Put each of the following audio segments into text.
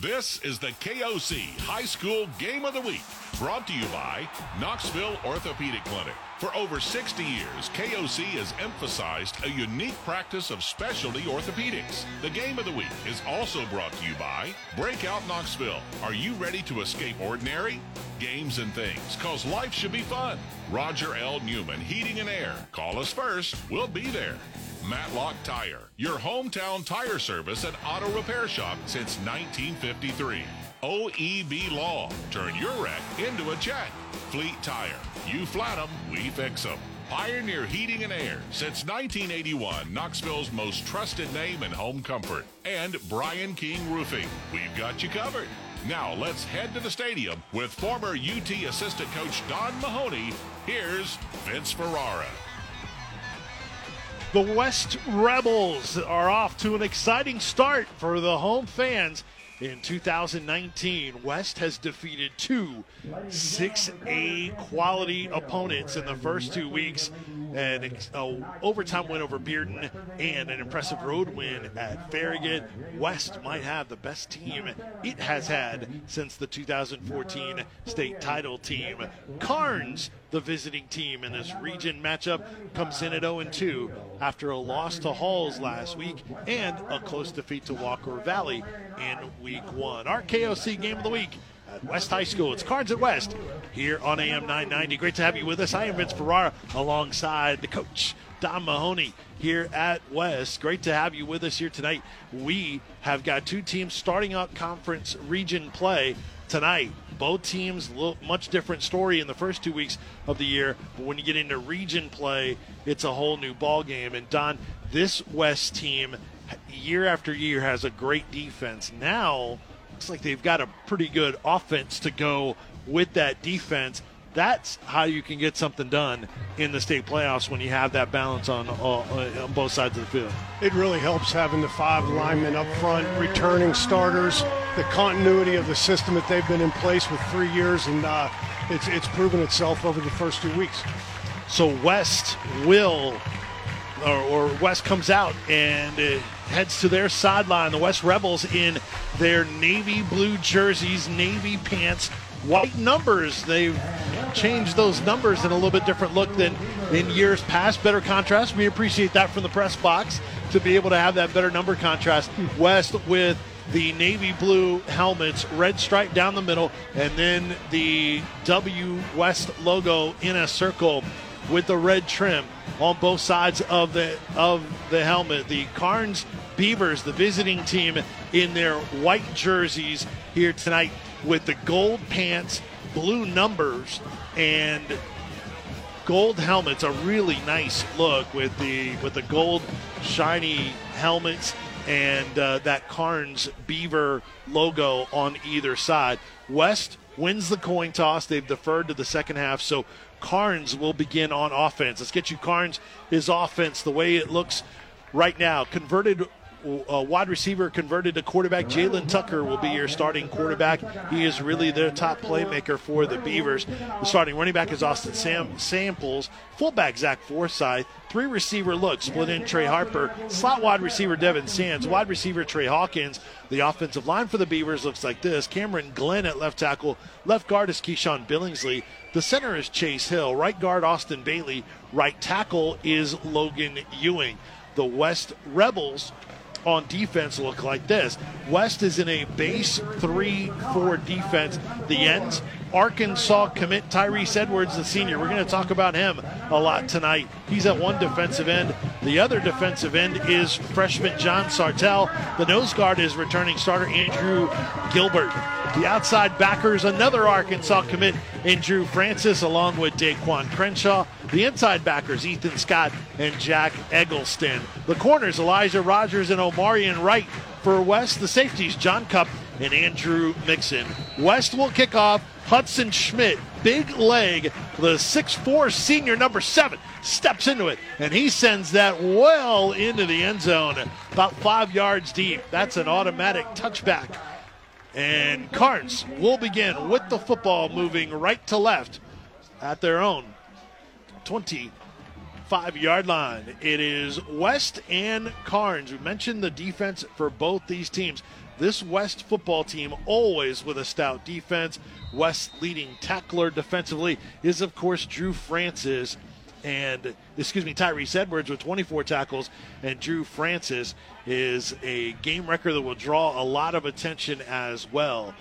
This is the KOC High School Game of the Week, brought to you by Knoxville Orthopedic Clinic. For over 60 years, KOC has emphasized a unique practice of specialty orthopedics. The Game of the Week is also brought to you by Breakout Knoxville. Are you ready to escape ordinary? Games and things, cause life should be fun. Roger L. Newman, Heating and Air. Call us first, we'll be there. Matlock Tire, your hometown tire service and auto repair shop since 1953. OEB Law, turn your wreck into a check. Fleet Tire, you flat flat 'em, we fix fix 'em. Pioneer Heating and Air since 1981, Knoxville's most trusted name in home comfort. And Brian King Roofing, we've got you covered. Now let's head to the stadium with former UT assistant coach Don Mahoney. Here's Vince Ferrara. The West Rebels are off to an exciting start for the home fans in 2019. West has defeated two 6A quality opponents in the first two weeks an overtime win over Bearden and an impressive road win at Farragut. West might have the best team it has had since the 2014 state title team. Karns, the visiting team in this region matchup, comes in at 0 2 after a loss to Halls last week and a close defeat to Walker Valley in week one. Our KOC game of the week at West High School. It's Karns at West here on AM 990. Great to have you with us. I am Vince Ferrara alongside the coach, Don Mahoney, here at West. Great to have you with us here tonight. We have got two teams starting out conference region play tonight. Both teams look much different story in the first two weeks of the year, but when you get into region play, it's a whole new ball game. And Don, this West team year after year has a great defense. Now looks like they've got a pretty good offense to go with that defense. That's how you can get something done in the state playoffs when you have that balance on, uh, on both sides of the field. It really helps having the five linemen up front, returning starters, the continuity of the system that they've been in place with three years, and uh, it's, it's proven itself over the first two weeks. So West will, or, or West comes out and. Uh, heads to their sideline. The West Rebels in their navy blue jerseys, navy pants, white numbers. They've changed those numbers in a little bit different look than in years past. Better contrast. We appreciate that from the press box to be able to have that better number contrast. West with the navy blue helmets, red stripe down the middle, and then the W West logo in a circle with the red trim on both sides of the of the helmet. The Karns Beavers, the visiting team, in their white jerseys here tonight with the gold pants, blue numbers, and gold helmets. A really nice look with the with the gold shiny helmets and uh, that Karns Beaver logo on either side. West wins the coin toss. They've deferred to the second half, so Karns will begin on offense. Let's get you Karns his offense the way it looks right now. Converted uh, wide receiver converted to quarterback. Jalen Tucker will be your starting quarterback. He is really their top playmaker for the Beavers. The starting running back is Austin Sam- Samples. Fullback Zach Forsyth. Three receiver look split in Trey Harper. Slot wide receiver Devin Sands. Wide receiver Trey Hawkins. The offensive line for the Beavers looks like this Cameron Glenn at left tackle. Left guard is Keyshawn Billingsley. The center is Chase Hill. Right guard Austin Bailey. Right tackle is Logan Ewing. The West Rebels on defense look like this. West is in a base 3 4 defense. The ends, Arkansas commit Tyrese Edwards, the senior. We're going to talk about him a lot tonight. He's at one defensive end. The other defensive end is freshman John Sartell. The nose guard is returning starter Andrew Gilbert. The outside backers, another Arkansas commit in Drew Francis, along with Daquan Crenshaw. The inside backers, Ethan Scott and Jack Eggleston. The corners, Elijah Rogers and Omarion Wright. For West, the safeties, John Cup and Andrew Mixon. West will kick off. Hudson Schmidt, big leg, the six-four senior number seven, steps into it, and he sends that well into the end zone, about five yards deep. That's an automatic touchback and Karns will begin with the football moving right to left at their own 25 yard line. It is West and Karns. We mentioned the defense for both these teams. This West football team, always with a stout defense. West leading tackler defensively is, of course, Drew Francis and excuse me, Tyrese Edwards with 24 tackles, and Drew Francis is a game record that will draw a lot of attention as well.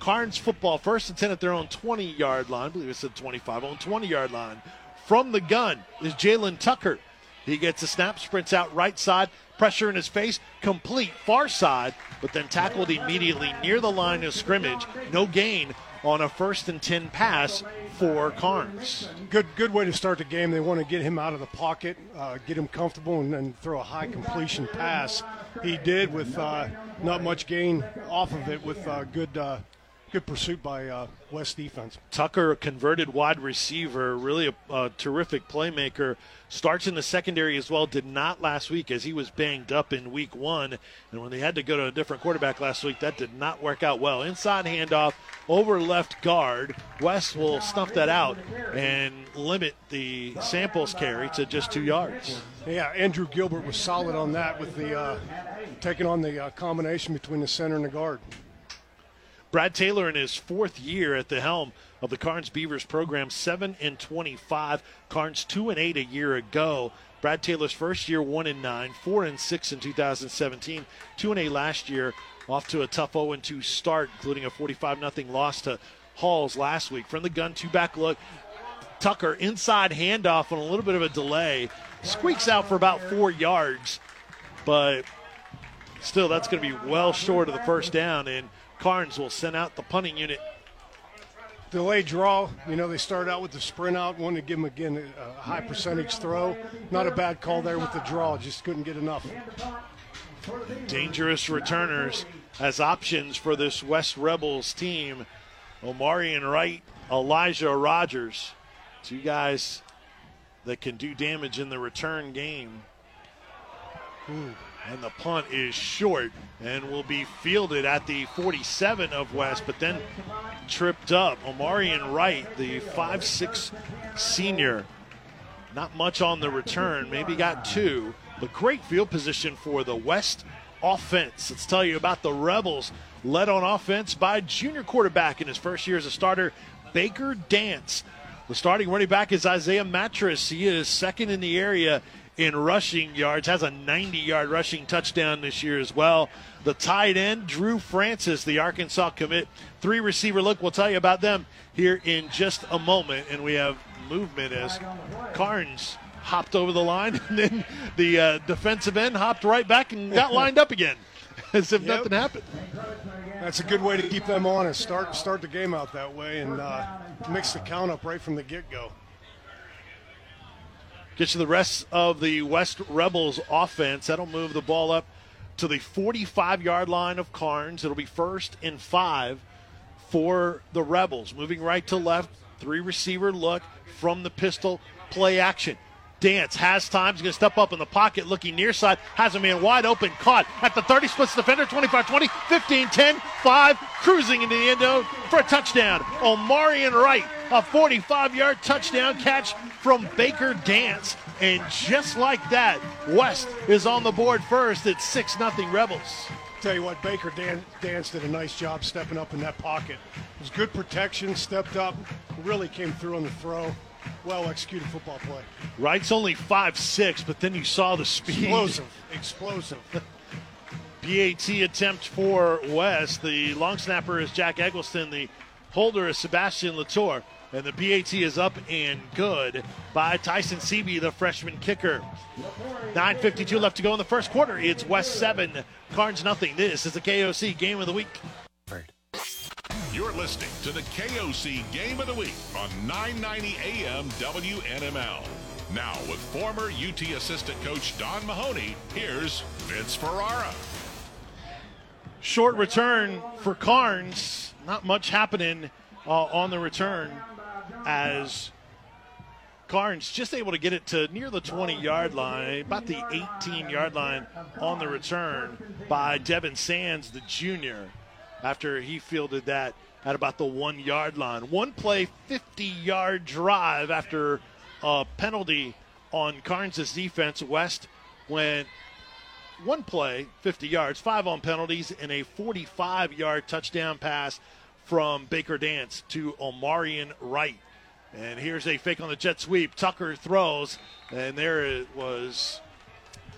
Karns football first and 10 at their own 20 yard line. I believe it's said 25 on 20 yard line. From the gun is Jalen Tucker. He gets a snap, sprints out right side, pressure in his face, complete far side, but then tackled immediately near the line of scrimmage. No gain on a first and 10 pass for Karns. Good, good way to start the game. They want to get him out of the pocket, uh, get him comfortable, and then throw a high completion pass. He did with uh, not much gain off of it, with uh, good uh, good pursuit by uh, West defense. Tucker, a converted wide receiver, really a, a, terrific playmaker. Starts in the secondary as well. Did not last week as he was banged up in week one. And when they had to go to a different quarterback last week, that did not work out well. Inside handoff over left guard. West will snuff that out and limit the samples carry to just two yards. Yeah, Andrew Gilbert was solid on that with the uh, taking on the uh, combination between the center and the guard. Brad Taylor in his fourth year at the helm of the Karns Beavers program, 7 and 25. Karns 2 and 8 a year ago. Brad Taylor's first year 1 and 9, 4 and 6 in 2017, 2 and 8 last year, off to a tough 0 and 2 start, including a 45 0 loss to Halls last week. From the gun, two back look. Tucker inside handoff on a little bit of a delay. Squeaks out for about four yards, but still, that's going to be well short of the first down. And Karns will send out the punting unit. Delay draw. You know, they start out with the sprint out, wanted to give them again a high percentage throw. Not a bad call there with the draw, just couldn't get enough. Dangerous returners as options for this West Rebels team. Omarion Wright, Elijah Rogers. Two guys that can do damage in the return game. Ooh. And the punt is short and will be fielded at the 47 of West, but then tripped up. Omarion Wright, the five-six senior, not much on the return, maybe got two, but great field position for the West offense. Let's tell you about the Rebels, led on offense by junior quarterback in his first year as a starter, Baker Dance. The starting running back is Isaiah Mattress. He is second in the area in rushing yards, has a 90 yard rushing touchdown this year as well. The tight end, Drew Francis, the Arkansas commit, three receiver look. We'll tell you about them here in just a moment. And we have movement as Karns hopped over the line, and then the uh, defensive end hopped right back and got lined up again as if yep. nothing happened. That's a good way to keep them honest. Start start the game out that way and uh, mix the count up right from the get go. Gets to the rest of the West Rebels offense. That'll move the ball up to the 45 yard line of Karns. It'll be first and five for the Rebels. Moving right to left, three receiver look from the pistol, play action. Dance has time. He's going to step up in the pocket, looking near side. Has a man wide open, caught at the 30, splits defender, 25 20, 15 10, 5, cruising into the end zone for a touchdown. Omarion Wright, a 45 yard touchdown catch from Baker Dance. And just like that, West is on the board first at 6 0 Rebels. Tell you what, Baker Dan- Dance did a nice job stepping up in that pocket. It was good protection, stepped up, really came through on the throw well executed football play. Wright's only five six, but then you saw the speed. Explosive. Explosive. PAT attempt for West. The long snapper is Jack Eggleston. The holder is Sebastian Latour. And the PAT is up and good by Tyson Seavey, the freshman kicker. 9.52 left to go in the first quarter. It's West 7, Karns nothing. This is the KOC Game of the Week. You're listening to the KOC Game of the Week on 990 AM WNML. Now, with former UT assistant coach Don Mahoney, here's Vince Ferrara. Short return for Karns. Not much happening uh, on the return as Karns just able to get it to near the 20 yard line, about the 18 yard line on the return by Devin Sands, the junior after he fielded that at about the one yard line. One play, 50 yard drive after a penalty on Karns' defense. West went one play, 50 yards, five on penalties, and a 45 yard touchdown pass from Baker Dance to Omarion Wright. And here's a fake on the jet sweep. Tucker throws, and there it was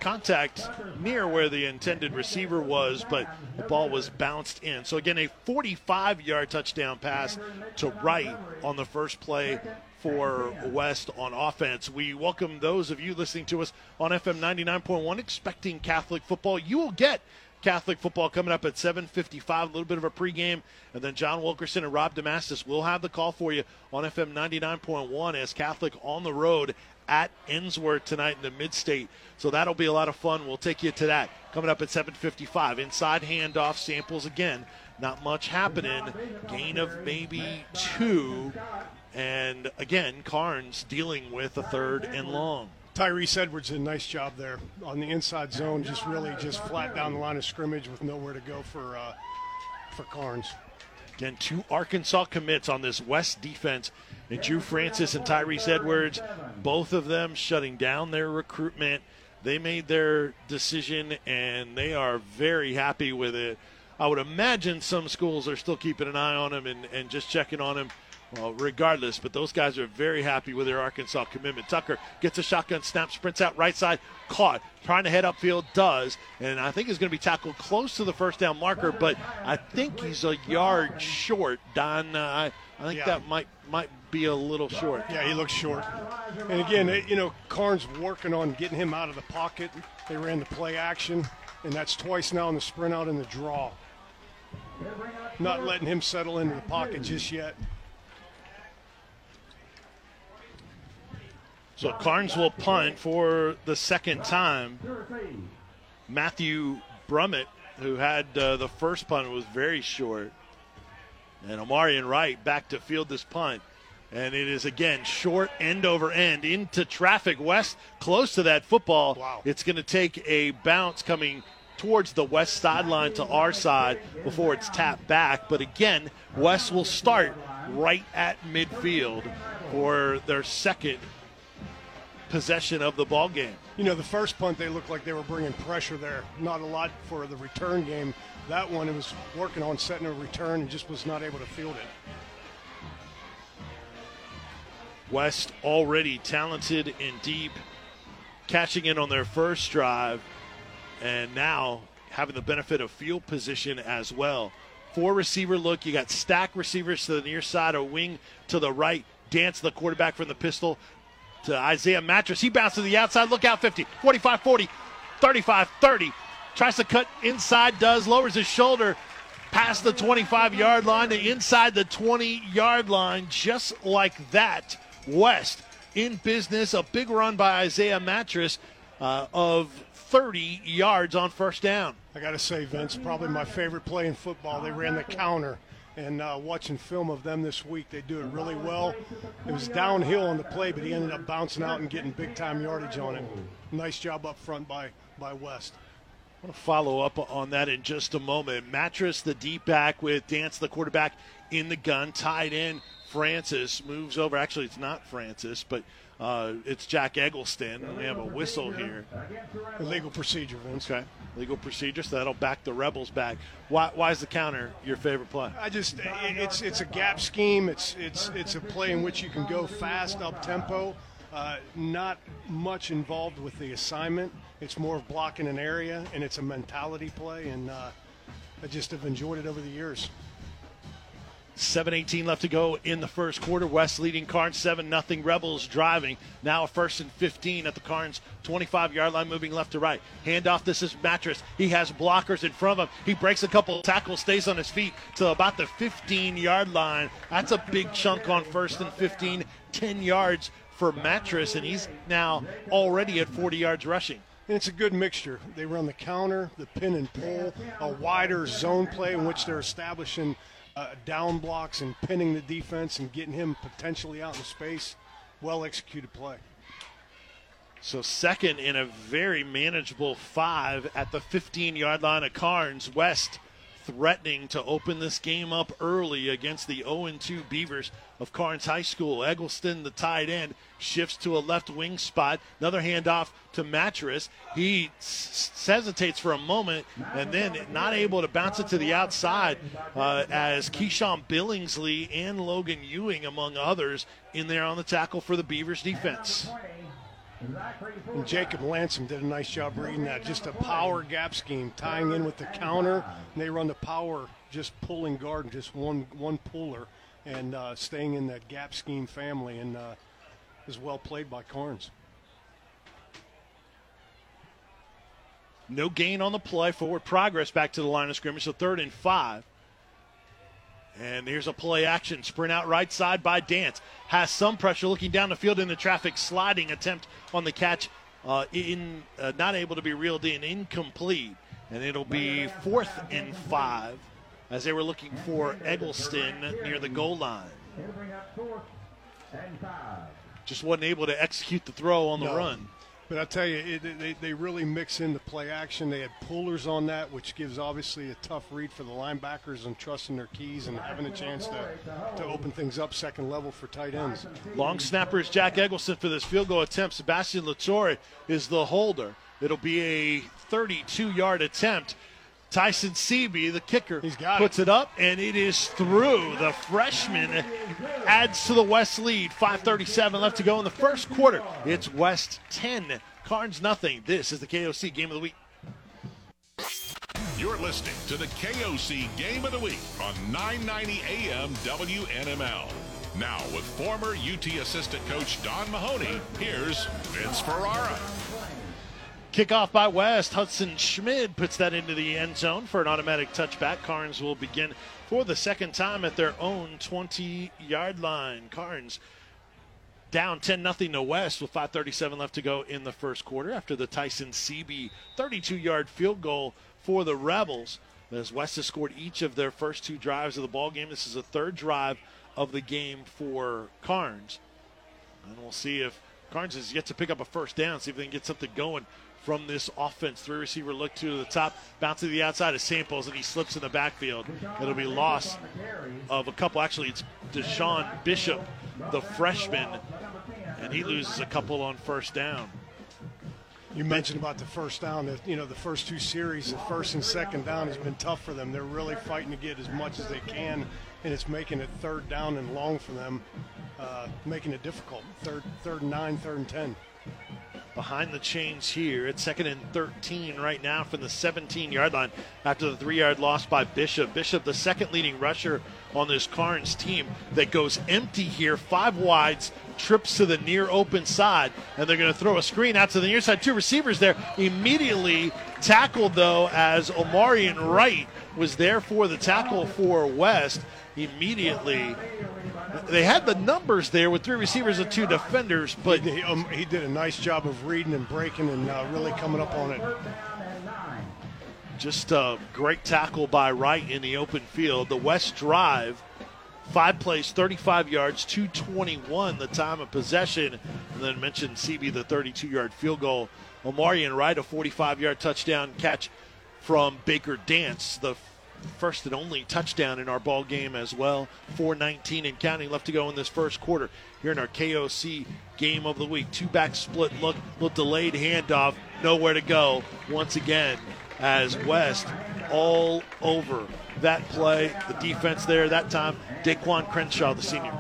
contact near where the intended receiver was, but the ball was bounced in. So again, a 45-yard touchdown pass to Wright on the first play for West on offense. We welcome those of you listening to us on FM 99.1 expecting Catholic football. You will get Catholic football coming up at 7:55. A little bit of a pregame, and then John Wilkerson and Rob Damastis will have the call for you on FM 99.1 as Catholic on the road at Ensworth tonight in the Mid-State. So that'll be a lot of fun. We'll take you to that coming up at 7:55. Inside handoff samples again. Not much happening. Gain of maybe two, and again Karns dealing with a third and long. Tyrese Edwards did a nice job there on the inside zone, just really just flat down the line of scrimmage with nowhere to go for uh, for Karns. Again, two Arkansas commits on this West defense, and Drew Francis and Tyrese Edwards, both of them shutting down their recruitment. They made their decision, and they are very happy with it. I would imagine some schools are still keeping an eye on him and, and just checking on him well, regardless, but those guys are very happy with their Arkansas commitment. Tucker gets a shotgun snap, sprints out right side, caught, trying to head upfield, does, and I think he's going to be tackled close to the first down marker, but I think he's a yard short. Don, uh, I, I think yeah. that might might be a little short. Yeah, he looks short. And again, you know, Karns working on getting him out of the pocket. They ran the play action, and that's twice now in the sprint out in the draw. Not letting him settle into the pocket just yet. So Karns will punt for the second time. Matthew Brummett, who had uh, the first punt, was very short. And Omarion Wright back to field this punt. And it is again short end over end into traffic west, close to that football. Wow. It's going to take a bounce coming towards the west sideline to our side before it's tapped back. But again, West will start right at midfield for their second possession of the ball game. You know, the first punt they looked like they were bringing pressure there. Not a lot for the return game. That one, it was working on setting a return and just was not able to field it. West already talented and deep, catching in on their first drive, and now having the benefit of field position as well. Four receiver look. You got stack receivers to the near side, a wing to the right. Dance the quarterback from the pistol to Isaiah Mattress. He bounces to the outside. Look out 50, 45 40, 35 30. Tries to cut inside, does, lowers his shoulder past the 25 yard line to inside the 20 yard line. Just like that, West in business. A big run by Isaiah Mattress uh, of 30 yards on first down. I got to say, Vince, probably my favorite play in football. They ran the counter and uh, watching film of them this week, they do it really well. It was downhill on the play, but he ended up bouncing out and getting big time yardage on it. Nice job up front by by West. I want to follow up on that in just a moment. Mattress, the deep back with Dance, the quarterback in the gun, tied in. Francis moves over. Actually, it's not Francis, but uh, it's Jack Eggleston. And We have a whistle here. Legal procedure, Vince. Okay. Legal procedure, so that'll back the Rebels back. Why, why is the counter your favorite play? I just it's it's a gap scheme. It's it's it's a play in which you can go fast, up tempo. Uh, not much involved with the assignment. It's more of blocking an area, and it's a mentality play. And uh, I just have enjoyed it over the years. 7.18 left to go in the first quarter. West leading Karns 7 nothing. Rebels driving. Now a first and 15 at the Karns 25 yard line, moving left to right. Handoff. This is Mattress. He has blockers in front of him. He breaks a couple tackles, stays on his feet to about the 15 yard line. That's a big chunk on first and 15. 10 yards for Mattress, and he's now already at 40 yards rushing. And it's a good mixture. They run the counter, the pin and pull, a wider zone play in which they're establishing uh, down blocks and pinning the defense and getting him potentially out in space. Well executed play. So second in a very manageable five at the 15 yard line of Karns. West threatening to open this game up early against the 0-2 Beavers of Karns High School. Eggleston, the tight end, shifts to a left wing spot. Another handoff to Mattress. He s- hesitates for a moment and then not able to bounce it to the outside uh, as Keyshawn Billingsley and Logan Ewing, among others, in there on the tackle for the Beavers defense. And Jacob Lansom did a nice job reading that. Just a power gap scheme, tying in with the counter. And they run the power, just pulling guard, just one one puller, and uh, staying in that gap scheme family. And uh, is well played by Karns. No gain on the play. Forward progress back to the line of scrimmage. So third and five. And here's a play action. Sprint out right side by Dance. Has some pressure looking down the field in the traffic. Sliding attempt on the catch. Uh, in uh, Not able to be reeled in. Incomplete. And it'll be fourth and five as they were looking for Eggleston near the goal line. Just wasn't able to execute the throw on the No. run. But I tell you, it, they, they really mix in the play action. They had pullers on that, which gives obviously a tough read for the linebackers and trusting their keys and having a chance to, to open things up second level for tight ends. Long snapper is Jack Eggleston for this field goal attempt. Sebastian Latorre is the holder. It'll be a 32 yard attempt. Tyson Seaby, the kicker, He's got puts it. up, and it is through. The freshman adds to the West lead. 5.37 left to go in the first quarter. It's West 10, Karns nothing. This is the KOC Game of the Week. You're listening to the KOC Game of the Week on 990 AM WNML. Now, with former UT assistant coach Don Mahoney, here's Vince Ferrara. Kickoff by West. Hudson Schmid puts that into the end zone for an automatic touchback. Karns will begin for the second time at their own 20 yard line. Karns down 10 0 to West with 5.37 left to go in the first quarter after the Tyson Seaby 32 yard field goal for the Rebels. As West has scored each of their first two drives of the ball game. This is the third drive of the game for Karns. And we'll see if Karns is yet to pick up a first down, see if they can get something going from this offense. Three receiver look to the top, bounce to the outside of Samples, and he slips in the backfield. It'll be loss of a couple. Actually, it's Deshaun Bishop, the freshman, and he loses a couple on first down. You mentioned about the first down. That you know the first two series, the first and second down has been tough for them. They're really fighting to get as much as they can, and it's making it third down and long for them, uh, making it difficult. Third, third and nine, third and ten. Behind the chains here. It's second and 13 right now from the 17 yard line after the three yard loss by Bishop. Bishop, the second leading rusher on this Karns team that goes empty here, five wides, trips to the near open side, and they're going to throw a screen out to the near side. Two receivers there immediately tackled though as Omarion Wright was there for the tackle for West immediately. They had the numbers there with three receivers and two defenders, but He, um, he did a nice job of reading and breaking and uh, really coming up on it. Just a great tackle by Wright in the open field. The West drive, five plays, 35 yards, 221 the time of possession. And then mentioned CB, the 32 yard field goal. Omarion Wright, a 45 yard touchdown catch from Baker Dance, the first and only touchdown in our ball game as well. 419 and counting left to go in this first quarter. Here in our KOC game of the week. Two back split look, little delayed handoff, nowhere to go once again as West all over that play. The defense there that time, Daquan Crenshaw, the senior.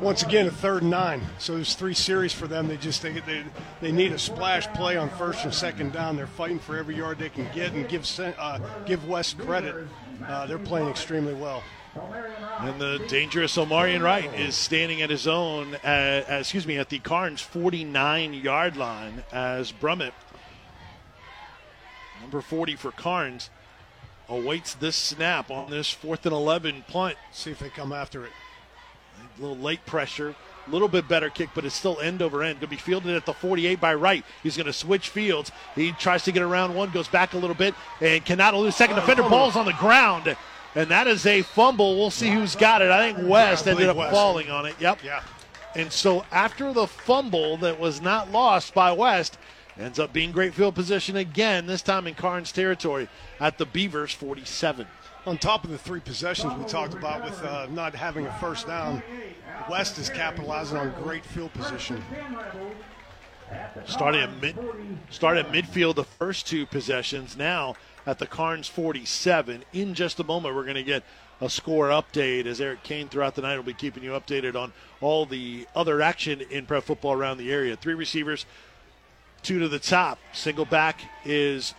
Once again, a third and nine. So there's three series for them. They just they, they, they need a splash play on first and second down. They're fighting for every yard they can get and give uh, give West credit. Uh, they're playing extremely well. And the dangerous Omarion Wright is standing at his own, uh, uh, excuse me, at the Karns 49 yard line as Brummett, number 40 for Karns, awaits this snap on this fourth and 11 punt. See if they come after it. A little late pressure, a little bit better kick, but it's still end over end. Going to be fielded at the 48 by Wright. He's going to switch fields. He tries to get around one, goes back a little bit, and cannot lose. Second uh, defender, ball's on the ground. And that is a fumble. We'll see who's got it. I think West I ended up West. falling on it. Yep. Yeah. And so after the fumble that was not lost by West, ends up being great field position again, this time in Karns territory at the Beavers 47. On top of the three possessions we talked about with uh, not having a first down, West is capitalizing on great field position. Started at mid, at midfield the first two possessions. Now at the Karns 47. In just a moment, we're going to get a score update as Eric Kane throughout the night will be keeping you updated on all the other action in prep football around the area. Three receivers, two to the top. Single back is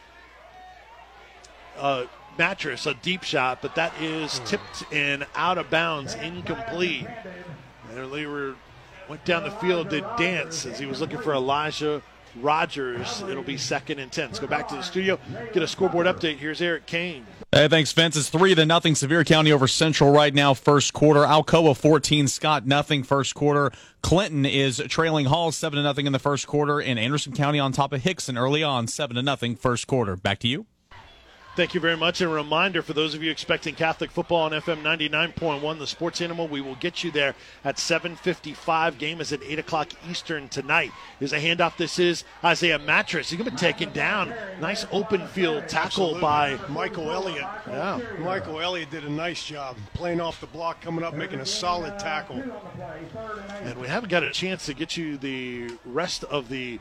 a mattress, a deep shot, but that is tipped and out of bounds, incomplete. And they were went down the field, did dance as he was looking for Elijah Rogers. It'll be second and 10. Let's go back to the studio, get a scoreboard update. Here's Eric Kane. Hey, thanks, Vince. It's three to nothing. Sevier County over Central right now. First quarter. Alcoa 14, Scott nothing. First quarter. Clinton is trailing Hall seven to nothing in the first quarter, and Anderson County on top of Hixson early on seven to nothing. First quarter. Back to you. Thank you very much. And a reminder for those of you expecting Catholic football on FM 99.1, the sports animal, we will get you there at 7.55. Game is at 8 o'clock Eastern tonight. Here's a handoff. This is Isaiah Mattress. He's going to be taken down. Nice open field tackle Absolutely. by Michael Elliott. Yeah. Michael Elliott did a nice job playing off the block, coming up, making a solid tackle. And we haven't got a chance to get you the rest of the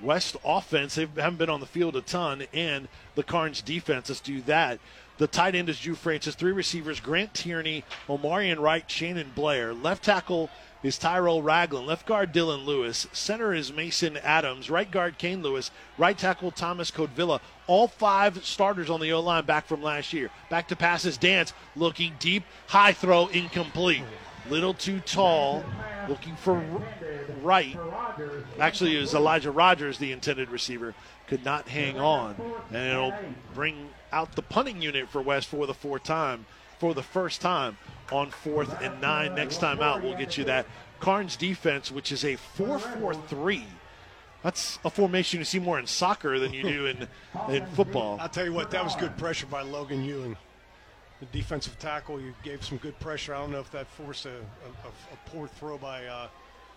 West offense. They haven't been on the field a ton, and the Karns defense. Let's do that. The tight end is Drew Francis. Three receivers: Grant Tierney, Omarion Wright, Shannon Blair. Left tackle is Tyrell Ragland. Left guard Dylan Lewis. Center is Mason Adams. Right guard Kane Lewis. Right tackle Thomas Codevilla. All five starters on the O line back from last year. Back to passes. Dance looking deep. High throw incomplete. Little too tall. Looking for right. Actually, it was Elijah Rogers, the intended receiver, could not hang on, and it'll bring out the punting unit for West for the fourth time, for the first time on fourth and nine. Next time out, we'll get you that Karns defense, which is a 4-4-3. That's a formation you see more in soccer than you do in in football. I'll tell you what, that was good pressure by Logan Ewing. The defensive tackle, you gave some good pressure. I don't know if that forced a, a, a poor throw by uh,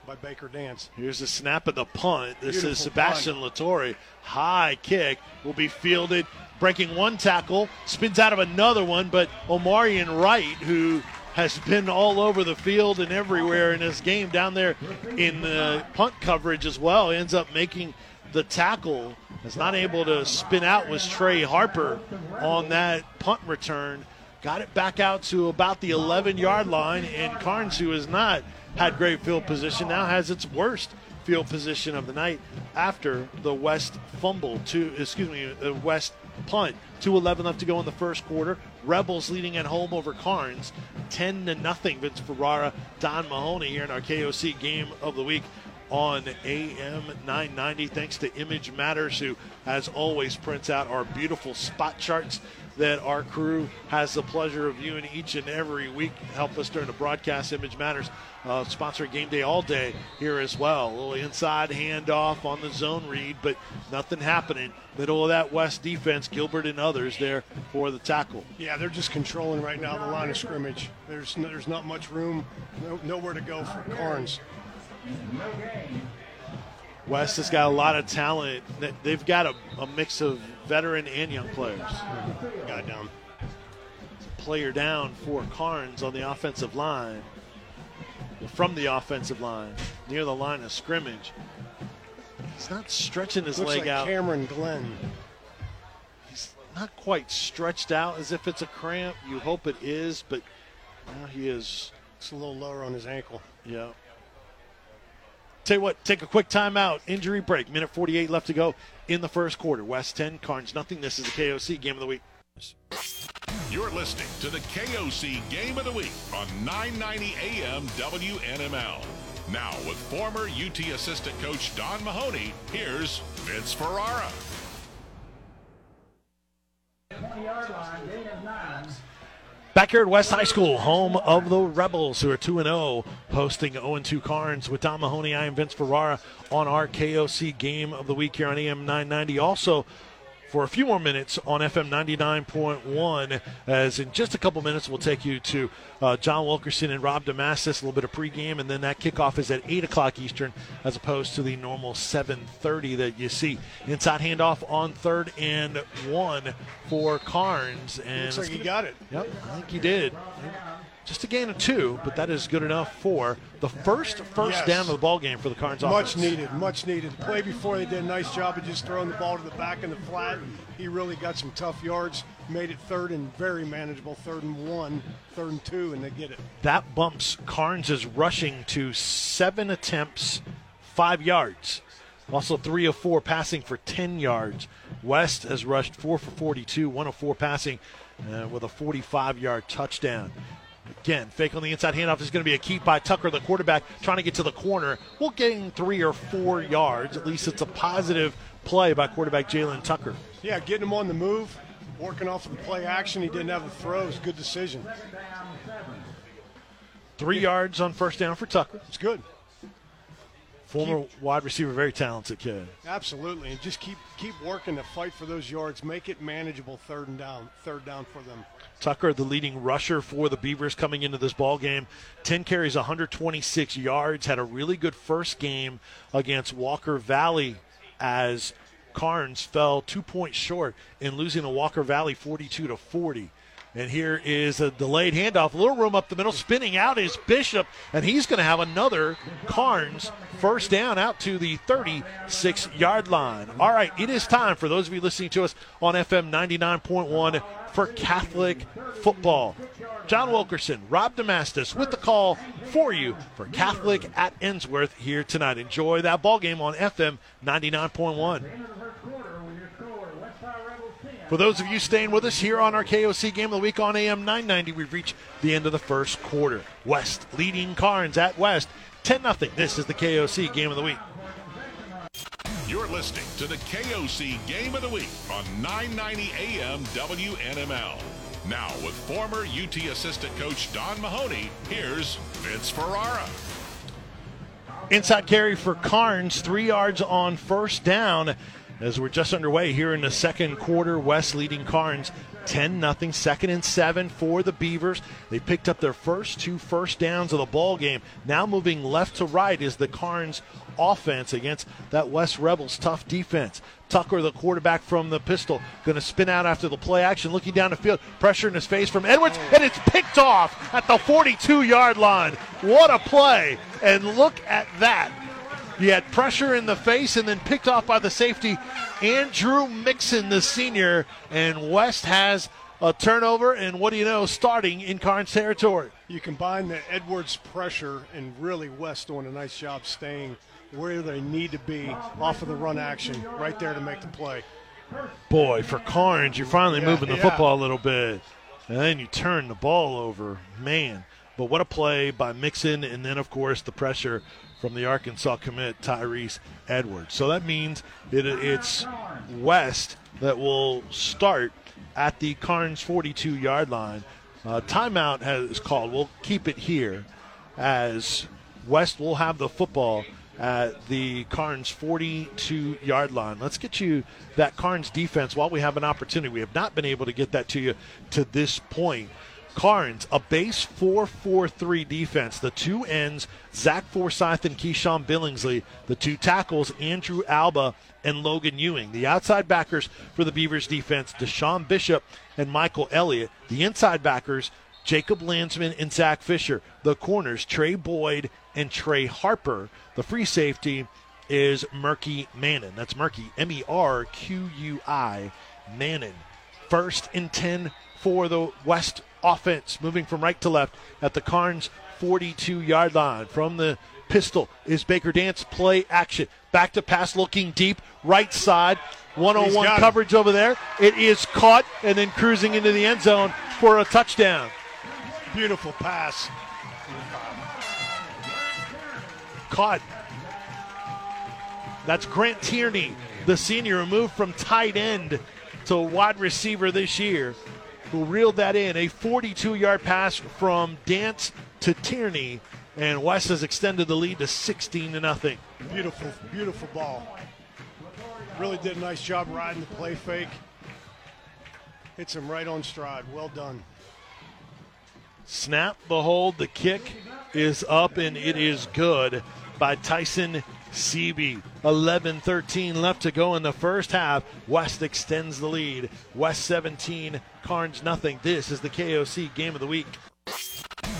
by Baker Dance. Here's the snap of the punt. This Beautiful is Sebastian Latore. High kick will be fielded, breaking one tackle, spins out of another one, but Omarion Wright, who has been all over the field and everywhere in this game, down there in the punt coverage as well, ends up making the tackle. Is not able to spin out was Trey Harper on that punt return. Got it back out to about the 11 yard line, and Karns, who has not had great field position, now has its worst field position of the night after the West fumble to, excuse me, the West punt. 2.11 left to go in the first quarter. Rebels leading at home over Karns, 10 to nothing. Vince Ferrara, Don Mahoney here in our KOC game of the week on AM 990. Thanks to Image Matters, who, as always, prints out our beautiful spot charts that our crew has the pleasure of viewing each and every week. Help us during the broadcast. Image Matters, uh, sponsor game day all day here as well. A little inside handoff on the zone read, but nothing happening. Middle of that West defense, Gilbert and others there for the tackle. Yeah, they're just controlling right now the line of scrimmage. There's no, there's not much room, no, nowhere to go for Karns. West has got a lot of talent. They've got a, a mix of veteran and young players. Guy down. Player down for Karns on the offensive line. From the offensive line, near the line of scrimmage. He's not stretching his Looks leg like out. Cameron Glenn. He's not quite stretched out as if it's a cramp. You hope it is, but now he is. It's a little lower on his ankle. Yeah. Tell you what, take a quick timeout. Injury break. Minute 48 left to go in the first quarter. West 10, Karns nothing. This is the KOC game of the week. You're listening to the KOC Game of the Week on 990 AM WNML. Now, with former UT assistant coach Don Mahoney, here's Vince Ferrara. Back here at West High School, home of the Rebels, who are 2 0, hosting 0 2 Karns with Don Mahoney. I am Vince Ferrara on our KOC game of the week here on AM 990. Also, for a few more minutes on FM 99.1. As in just a couple minutes, we'll take you to uh, John Wilkerson and Rob Damastis, a little bit of pregame, and then that kickoff is at 8 o'clock Eastern as opposed to the normal 7.30 that you see. Inside handoff on third and one for Karns. And Looks like he got it. Yep, I think he did. Just a gain of two, but that is good enough for the first first Yes. down of the ball game for the Karns Much offense. needed, much needed. The play before they did a nice job of just throwing the ball to the back in the flat. He really got some tough yards, made it third and very manageable, third and one, third and two, and they get it. That bumps Karns' is rushing to seven attempts, five yards. Also, three of four passing for 10 yards. West has rushed four for 42, one of four passing uh, with a 45 yard touchdown. Again, fake on the inside handoff is going to be a keep by Tucker, the quarterback, trying to get to the corner. We'll gain three or four yards. At least it's a positive play by quarterback Jalen Tucker. Yeah, getting him on the move, working off of the play action. He didn't have a the throws. Good decision. Three yards on first down for Tucker. It's good. Former wide receiver, very talented kid. Absolutely, and just keep keep working to fight for those yards. Make it manageable. Third and down. Third down for them. Tucker, the leading rusher for the Beavers coming into this ball game. 10 carries, 126 yards. Had a really good first game against Walker Valley as Karns fell two points short in losing to Walker Valley 42 to 40. And here is a delayed handoff. A little room up the middle. Spinning out is Bishop, and he's going to have another Karns first down out to the 36 yard line. All right, it is time for those of you listening to us on FM 99.1 for Catholic football. John Wilkerson, Rob Damastis with the call for you for Catholic at Ensworth here tonight. Enjoy that ball game on FM 99.1. For those of you staying with us here on our KOC Game of the Week on AM 990, we've reached the end of the first quarter. West leading Karns at West 10 0. This is the KOC Game of the Week. You're listening to the KOC Game of the Week on 990 AM WNML. Now, with former UT assistant coach Don Mahoney, here's Vince Ferrara. Inside carry for Karns, three yards on first down. As we're just underway here in the second quarter, West leading Karns 10 0. Second and seven for the Beavers. They picked up their first two first downs of the ball game. Now moving left to right is the Karns offense against that West Rebels tough defense. Tucker, the quarterback from the pistol, going to spin out after the play action, looking down the field, pressure in his face from Edwards, and it's picked off at the 42 yard line. What a play! And look at that. You had pressure in the face and then picked off by the safety, Andrew Mixon, the senior. And West has a turnover, and what do you know, starting in Karns territory. You combine the Edwards pressure and really West doing a nice job staying where they need to be off of the run action, right there to make the play. Boy, for Karns, you're finally Yeah, moving the yeah. football a little bit. And then you turn the ball over. Man. But what a play by Mixon, and then, of course, the pressure from the Arkansas commit, Tyrese Edwards. So that means it, it's West that will start at the Karns 42 yard line. Uh, timeout has called. We'll keep it here as West will have the football at the Karns 42 yard line. Let's get you that Karns defense while we have an opportunity. We have not been able to get that to you to this point. Karns, a base 4 4 3 defense. The two ends, Zach Forsyth and Keyshawn Billingsley. The two tackles, Andrew Alba and Logan Ewing. The outside backers for the Beavers defense, Deshaun Bishop and Michael Elliott. The inside backers, Jacob Landsman and Zach Fisher. The corners, Trey Boyd and Trey Harper. The free safety is Murky Mannon. That's Murky, M E R Q U I, Mannon. First and 10 for the West offense, moving from right to left at the Karns 42 yard line. From the pistol is Baker Dance play action. Back to pass, looking deep, right side. One on one coverage over there. It is caught and then cruising into the end zone for a touchdown. Beautiful pass. Caught. That's Grant Tierney, the senior, moved from tight end to wide receiver this year, who reeled that in. A 42 yard pass from Dance to Tierney, and West has extended the lead to 16 to nothing. Beautiful, beautiful ball. Really did a nice job riding the play fake. Hits him right on stride. Well done. Snap, behold, the kick is up and it is good by Tyson Seaby. 11 13 left to go in the first half. West extends the lead. West 17, Karns nothing. This is the KOC game of the week.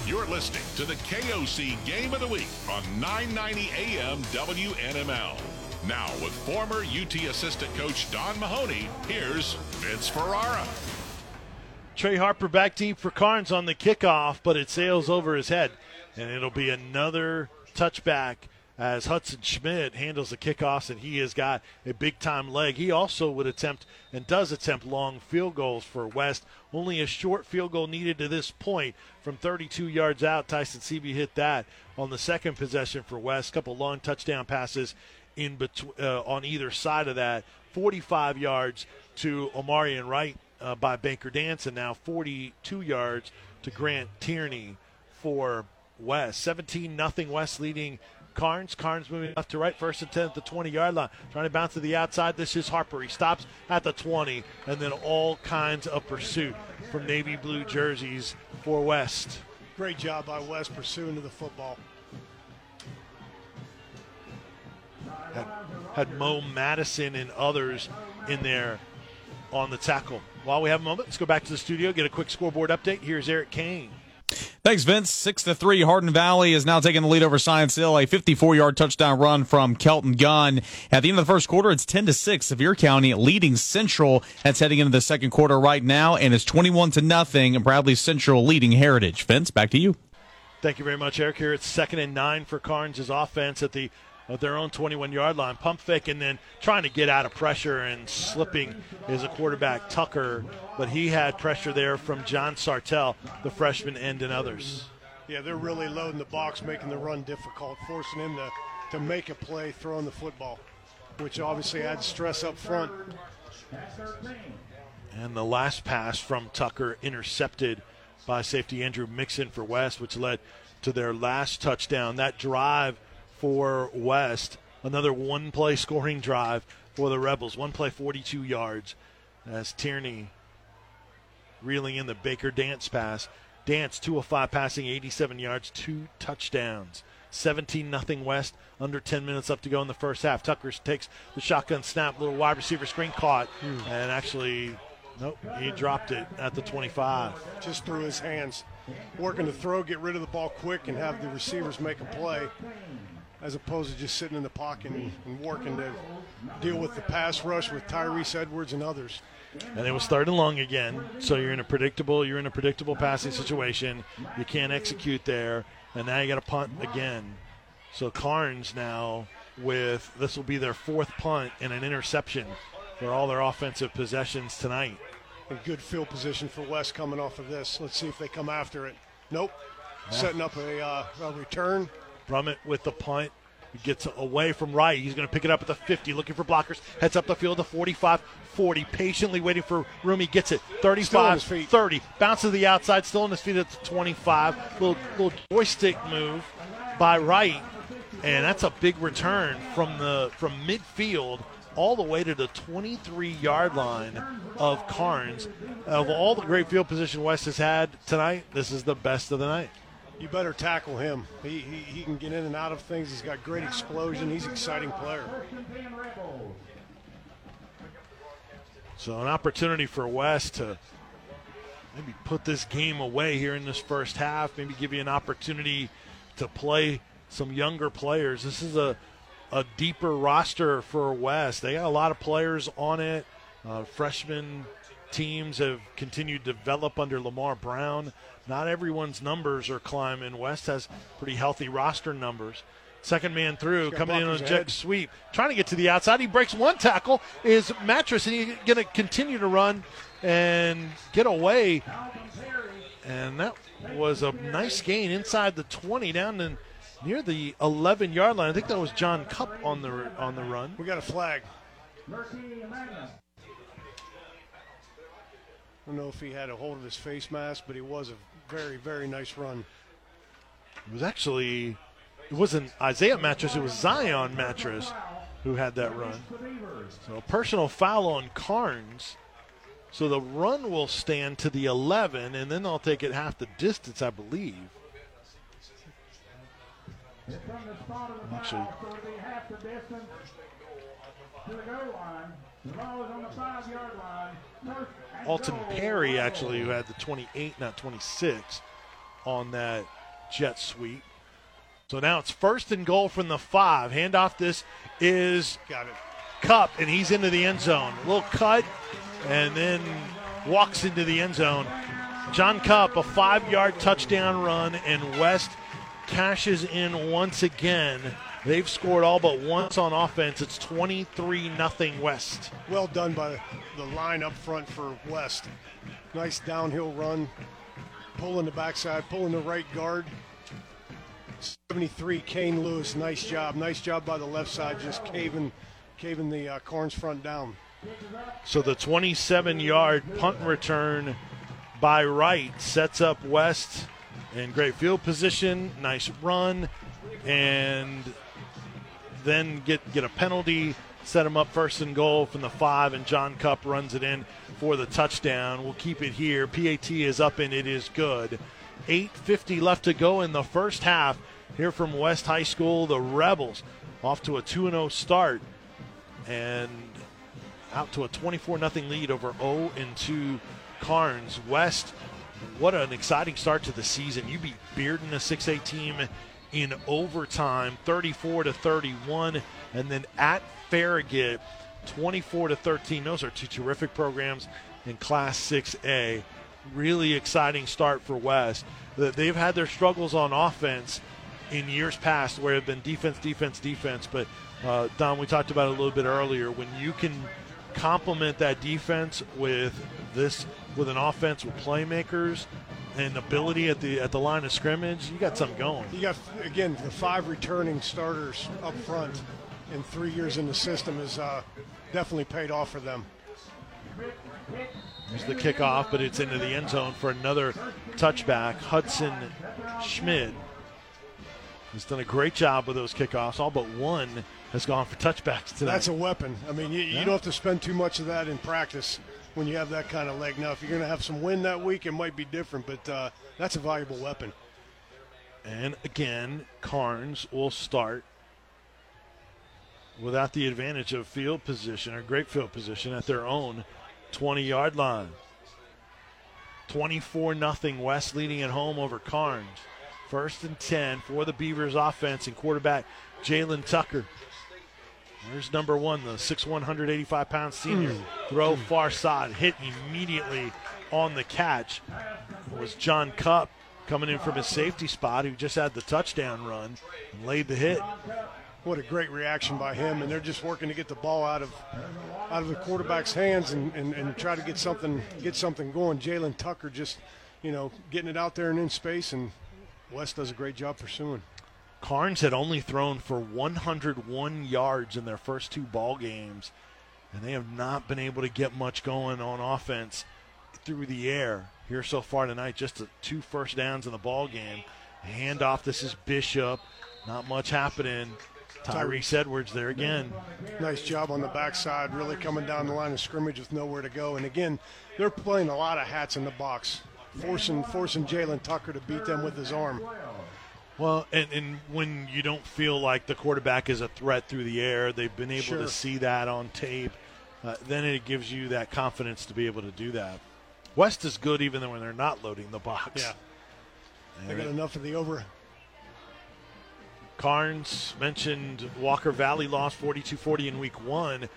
You're listening to the KOC Game of the Week on 990 AM WNML. Now, with former UT assistant coach Don Mahoney, here's Vince Ferrara. Trey Harper back deep for Karns on the kickoff, but it sails over his head, and it'll be another touchback as Hudson Schmidt handles the kickoffs, and he has got a big time leg. He also would attempt and does attempt long field goals for West. Only a short field goal needed to this point from 32 yards out. Tyson Seaby hit that on the second possession for West. Couple long touchdown passes in between uh, on either side of that. 45 yards to Omarion Wright uh, by Baker Dance, and now 42 yards to Grant Tierney for West. 17 nothing West leading Karns. Karns moving left to right, first and 10 at the 20 yard line. Trying to bounce to the outside. This is Harper. He stops at the 20, and then all kinds of pursuit from navy blue jerseys for West. Great job by West pursuing to the football. Had, had Mo Madison and others in there on the tackle. While we have a moment, let's go back to the studio, get a quick scoreboard update. Here's Eric Kane. Thanks, Vince. Six to three. Hardin Valley is now taking the lead over Science Hill. A 54-yard touchdown run from Kelton Gunn. At the end of the first quarter, it's 10 to six. Sevier County leading Central. That's heading into the second quarter right now, and it's 21 to nothing. Bradley Central leading Heritage. Vince, back to you. Thank you very much, Eric. Here it's second and nine for Karns' offense at the of their own 21 yard line. Pump fake and then trying to get out of pressure and slipping is a quarterback, Tucker. But he had pressure there from John Sartell, the freshman end, and others. Yeah, they're really loading the box, making the run difficult, forcing him to, to make a play throwing the football, which obviously adds stress up front. And the last pass from Tucker intercepted by safety Andrew Mixon for West, which led to their last touchdown. That drive for West. Another one play scoring drive for the Rebels. One play, 42 yards. As Tierney reeling in the Baker Dance pass. Dance, 2 of 5 passing, 87 yards, two touchdowns. 17 nothing West. Under 10 minutes left to go in the first half. Tucker takes the shotgun snap, little wide receiver screen caught, mm. and actually, nope, he dropped it at the 25. Just through his hands. Working to throw, get rid of the ball quick, and have the receivers make a play as opposed to just sitting in the pocket and, and working to deal with the pass rush with Tyrese Edwards and others. And it was third and long again, so you're in a predictable you're in a predictable passing situation. You can't execute there, and now you got to punt again. So Karns now with this will be their fourth punt and an interception for all their offensive possessions tonight. A good field position for West coming off of this. Let's see if they come after it. Nope. Yeah. Setting up a, uh, a return. Brummett with the punt. He gets away from Wright. He's going to pick it up at the 50, looking for blockers. Heads up the field to 45, 40, patiently waiting for room. He gets it. 35, 30. Bounces to the outside, still on his feet at the 25. Little, little joystick move by Wright. And that's a big return from the from midfield all the way to the 23 yard line of Karns. Of all the great field position West has had tonight, this is the best of the night you better tackle him. He, he, he can get in and out of things. He's got great explosion. He's an exciting player. So an opportunity for West to maybe put this game away here in this first half. Maybe give you an opportunity to play some younger players. This is a a deeper roster for West. They got a lot of players on it. Uh, freshman teams have continued to develop under Lamar Brown not everyone's numbers are climbing. West has pretty healthy roster numbers. Second man through, coming in on a jet sweep, trying to get to the outside. He breaks one tackle, is Mattress, and he's going to continue to run and get away. And that was a nice gain inside the 20 down in near the 11 yard line. I think that was John Cup on the on the run. We got a flag. I don't know if he had a hold of his face mask, but he was a very, very nice run. It was actually, it wasn't Isaiah Mattress, it was Zion Mattress who had that run. So a personal foul on Karns. So the run will stand to the 11, and then they'll take it half the distance, I believe. Actually, Alton Perry, actually, who had the 28, not 26, on that jet sweep. So now it's first and goal from the five. Handoff. This is Got it. Cup, and he's into the end zone. A little cut, and then walks into the end zone. John Cup, a five yard touchdown run, and West cashes in once again. They've scored all but once on offense. It's 23 nothing West. Well done by the line up front for West. Nice downhill run, pulling the backside, pulling the right guard. 73, Kane Lewis. Nice job. Nice job by the left side, just caving, caving the uh, Karns front down. So the 27 yard punt return by Wright sets up West in great field position. Nice run. And then get, get a penalty, set him up first and goal from the five, and John Cup runs it in for the touchdown. We'll keep it here. PAT is up and it is good. 8.50 left to go in the first half. Here from West High School, the Rebels off to a 2 0 start. And out to a 24 0 lead over 0 and 2 Karns. West, what an exciting start to the season. You beat Bearden, a 6A team, in overtime, 34 to 31, and then at Farragut, 24 to 13. Those are two terrific programs in Class 6A. Really exciting start for West. They've had their struggles on offense in years past where it's been defense, defense, defense. But uh, Don, we talked about it a little bit earlier. When you can complement that defense with this, with an offense with playmakers and ability at the at the line of scrimmage, you got something going. You got again the five returning starters up front in three years in the system is uh, definitely paid off for them. Here's the kickoff, but it's into the end zone for another touchback. Hudson Schmidt has done a great job with those kickoffs. All but one has gone for touchbacks today. That's a weapon. I mean, you, you don't have to spend too much of that in practice when you have that kind of leg. Now, if you're going to have some wind that week, it might be different, but uh, that's a valuable weapon. And again, Karns will start without the advantage of field position or great field position at their own 20 yard line. 24 0 West leading at home over Karns. First and 10 for the Beavers offense and quarterback Jalen Tucker. There's number one, the 6'1", 185 pound senior. Mm. Throw far side, hit immediately on the catch. It was John Cup coming in from his safety spot who just had the touchdown run and laid the hit. What a great reaction by him, and they're just working to get the ball out of out of the quarterback's hands and, and, and try to get something get something going. Jalen Tucker just, you know, getting it out there and in space, and West does a great job pursuing. Karns had only thrown for 101 yards in their first two ball games, and they have not been able to get much going on offense through the air here so far tonight. Just two first downs in the ball game. Handoff. This is Bishop. Not much happening. Tyrese Edwards there again. Nice job on the backside, really coming down the line of scrimmage with nowhere to go. And again, they're playing a lot of hats in the box, forcing forcing Jalen Tucker to beat them with his arm. Well, and, and when you don't feel like the quarterback is a threat through the air, they've been able Sure. to see that on tape. Uh, then it gives you that confidence to be able to do that. West is good even when they're not loading the box. Yeah, they got enough of the over. Karns mentioned Walker Valley lost 42-40 in week one.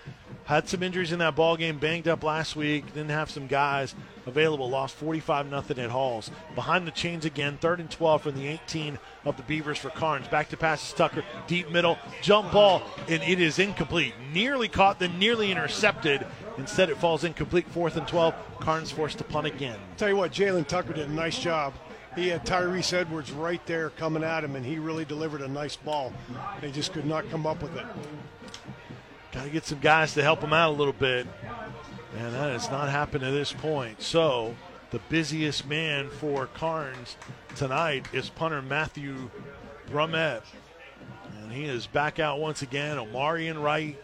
Had some injuries in that ball game, banged up last week, didn't have some guys available, lost 45 nothing at Halls. Behind the chains again, third and 12 from the 18 of the Beavers for Karns. Back to passes Tucker, deep middle, jump ball, and it is incomplete. Nearly caught, then nearly intercepted. Instead, it falls incomplete, fourth and 12. Karns forced to punt again. Tell you what, Jalen Tucker did a nice job. He had Tyrese Edwards right there coming at him, and he really delivered a nice ball. They just could not come up with it. Got to get some guys to help him out a little bit. And that has not happened to this point. So the busiest man for Karns tonight is punter Matthew Brummett. And he is back out once again. Omarion Wright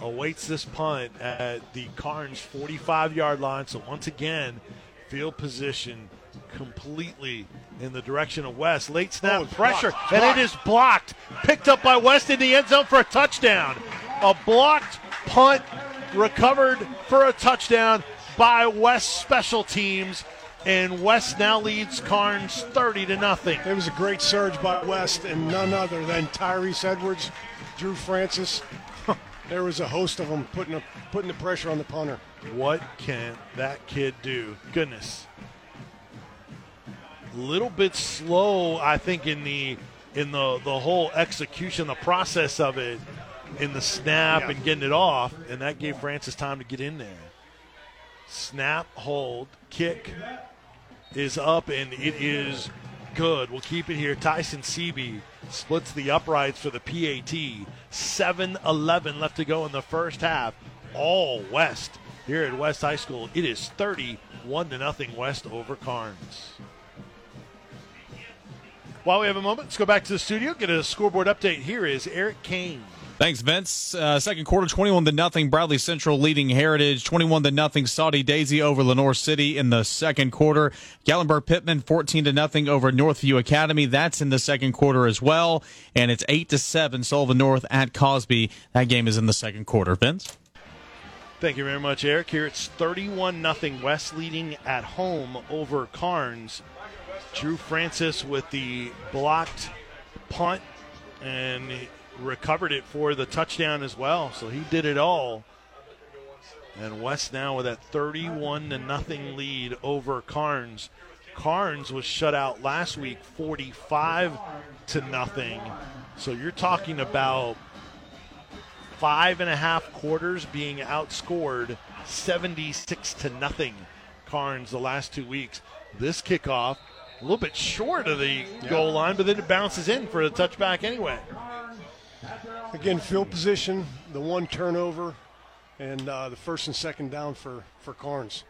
awaits this punt at the Karns 45 yard line. So once again, field position completely in the direction of West. Late snap Oh, pressure, blocked. and it is blocked. Picked up by West in the end zone for a touchdown. A blocked punt recovered for a touchdown by West special teams. And West now leads Karns 30 to nothing. It was a great surge by West, and none other than Tyrese Edwards, Drew Francis. there was a host of them putting a, putting the pressure on the punter. What can that kid do? Goodness. Little bit slow, I think, in the in the the whole execution, the process of it, in the snap Yeah. and getting it off, and that gave Francis time to get in there. Snap, hold, kick is up, and it is good. We'll keep it here. Tyson Seeby splits the uprights for the PAT. 7 11 left to go in the first half. All West here at West High School. It is 31 to nothing West over Karns. While we have a moment, let's go back to the studio, get a scoreboard update. Here is Eric Kane. Thanks, Vince. Uh, second quarter, 21 to nothing. Bradley Central leading Heritage, 21 to nothing. Soddy-Daisy over Lenoir City in the second quarter. Gatlinburg-Pittman, 14 to nothing over Northview Academy. That's in the second quarter as well. And it's 8 to 7. Sullivan North at Cosby. That game is in the second quarter. Vince? Thank you very much, Eric. Here it's 31 nothing. West leading at home over Karns. Drew Francis with the blocked punt and recovered it for the touchdown as well. So he did it all. And West now with that 31 to nothing lead over Karns. Karns was shut out last week 45 to nothing. So you're talking about five and a half quarters being outscored 76 to nothing. Karns the last two weeks. This kickoff a little bit short of the goal line, but then it bounces in for a touchback anyway. Again, field position, the one turnover, and uh, the first and second down for, for Karns.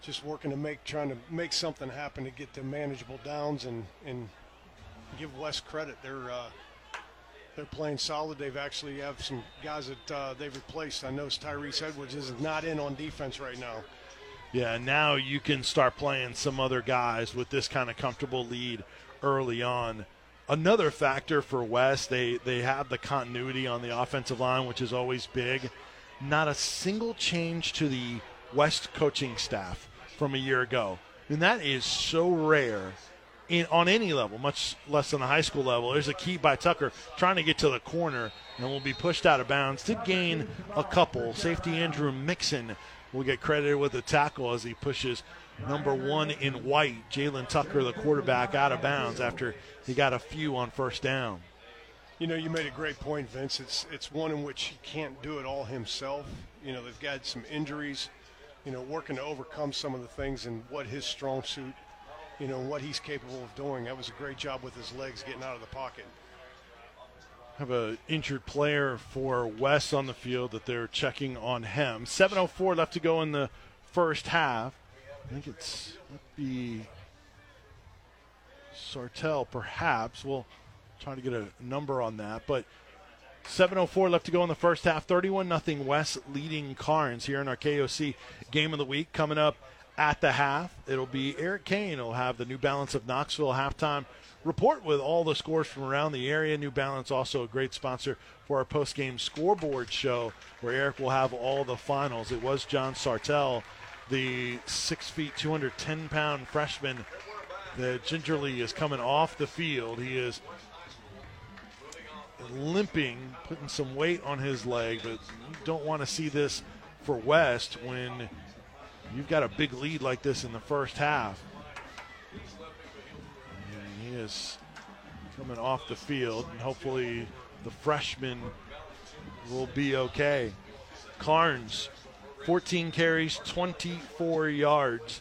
Just working to make, trying to make something happen to get to manageable downs and, and give West credit. They're uh, they're playing solid. They've actually have some guys that uh, they've replaced. I know Tyrese Edwards is not in on defense right now. Yeah, now you can start playing some other guys with this kind of comfortable lead early on. Another factor for West, they they have the continuity on the offensive line, which is always big. Not a single change to the West coaching staff from a year ago, and that is so rare in on any level, much less on the high school level. There's a key by Tucker trying to get to the corner and will be pushed out of bounds. Did gain a couple. Safety Andrew Mixon will get credited with a tackle as he pushes number one in white, Jalen Tucker, the quarterback, out of bounds after he got a few on first down. You know, you made a great point, Vince. It's it's one in which he can't do it all himself. You know, they've got some injuries. You know, working to overcome some of the things and what his strong suit. You know, what he's capable of doing. That was a great job with his legs getting out of the pocket. Have a injured player for West on the field that they're checking on him. 7:04 left to go in the first half. I think it's be Sartell, perhaps. We'll try to get a number on that, but 7:04 left to go in the first half. 31 nothing West leading Karns here in our KOC game of the week coming up at the half. It'll be Eric Kane. will have the New Balance of Knoxville halftime report with all the scores from around the area. New Balance also a great sponsor for our post-game scoreboard show, where Eric will have all the finals. It was John Sartell, the six feet, 210 pound freshman that gingerly is coming off the field. He is limping, putting some weight on his leg, but you don't want to see this for West when you've got a big lead like this in the first half. Is coming off the field, and hopefully the freshman will be okay. Karns, 14 carries, 24 yards,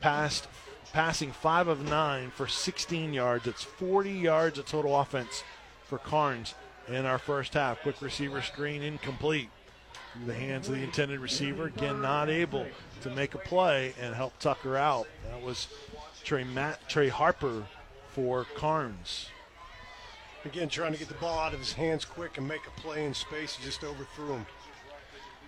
passed, passing five of nine for 16 yards. It's 40 yards of total offense for Karns in our first half. Quick receiver screen incomplete. Through the hands of the intended receiver. Again, not able to make a play and help Tucker out. That was Trey Matt Trey Harper for Karns. Again, trying to get the ball out of his hands quick and make a play in space. He just overthrew him.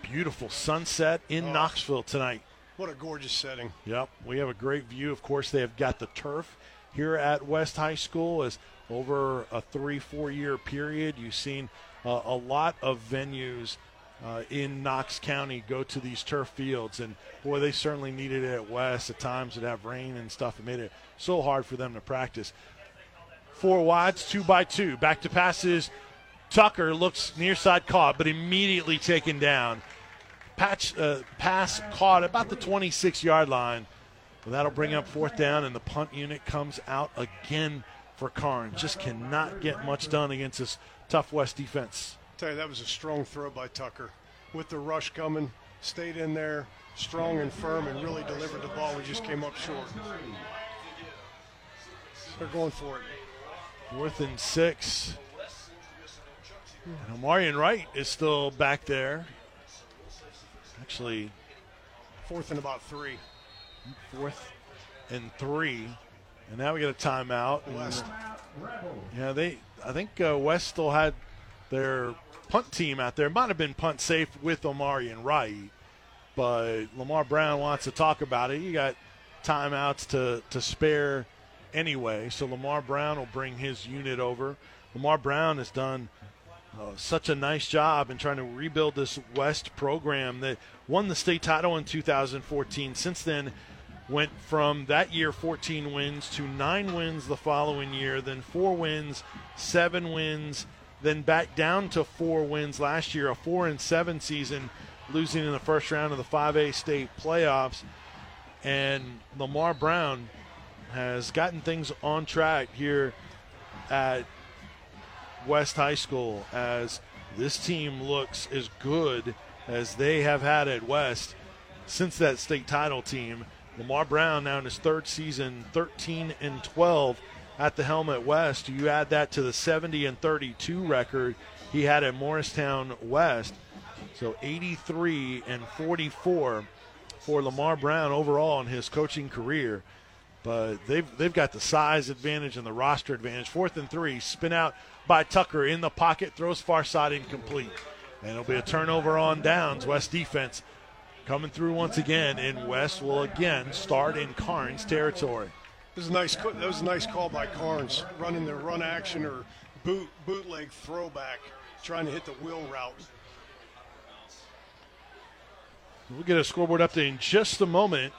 Beautiful sunset in Knoxville tonight. What a gorgeous setting. Yep, we have a great view. Of course, they have got the turf here at West High School. As over a three, four year period, you've seen uh, a lot of venues uh, in Knox County go to these turf fields, and boy, they certainly needed it at West. At times, it have rain and stuff. It made it so hard for them to practice. Four wides, two by two. Back to passes. Tucker looks near side caught, but immediately taken down. Patch uh, pass caught about the 26 yard line. Well, that'll bring up fourth down, and the punt unit comes out again for Karn. Just cannot get much done against this tough West defense. Tell you, that was a strong throw by Tucker. With the rush coming, stayed in there, strong and firm, and really delivered the ball. We just came up short. They're going for it. Fourth and six. And Omarion Wright is still back there. Actually, Fourth and about three. fourth and three. And now we get a timeout. West. Yeah, they. I think uh, West still had their punt team out there. Might have been punt safe with Omarion Wright, but Lamar Brown wants to talk about it. You got timeouts to to spare anyway, so Lamar Brown will bring his unit over. Lamar Brown has done uh, such a nice job in trying to rebuild this West program that won the state title in 2014. Since then, went from that year 14 wins to nine wins the following year, then four wins, seven wins, then back down to four wins last year, a four and seven season, losing in the first round of the 5A state playoffs. And Lamar Brown has gotten things on track here at West High School as this team looks as good as they have had at West since that state title team. Lamar Brown now in his third season, 13 and 12 at the helm at West. You add that to the 70 and 32 record he had at Morristown West. So 83 and 44 for Lamar Brown overall in his coaching career. But they've they've got the size advantage and the roster advantage. Fourth and three, spin out by Tucker in the pocket, throws far side incomplete. And it'll be a turnover on downs. West defense coming through once again, and West will again start in Karns territory. Is a nice. That was a nice call by Karns, running the run action or boot bootleg throwback, trying to hit the wheel route. We'll get a scoreboard update in just a moment.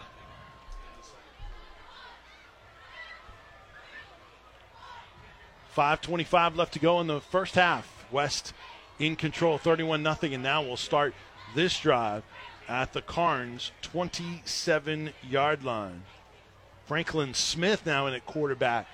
Five twenty-five left to go in the first half. West in control, thirty-one nothing, and now we'll start this drive at the Karns twenty-seven yard line. Franklin Smith now in at quarterback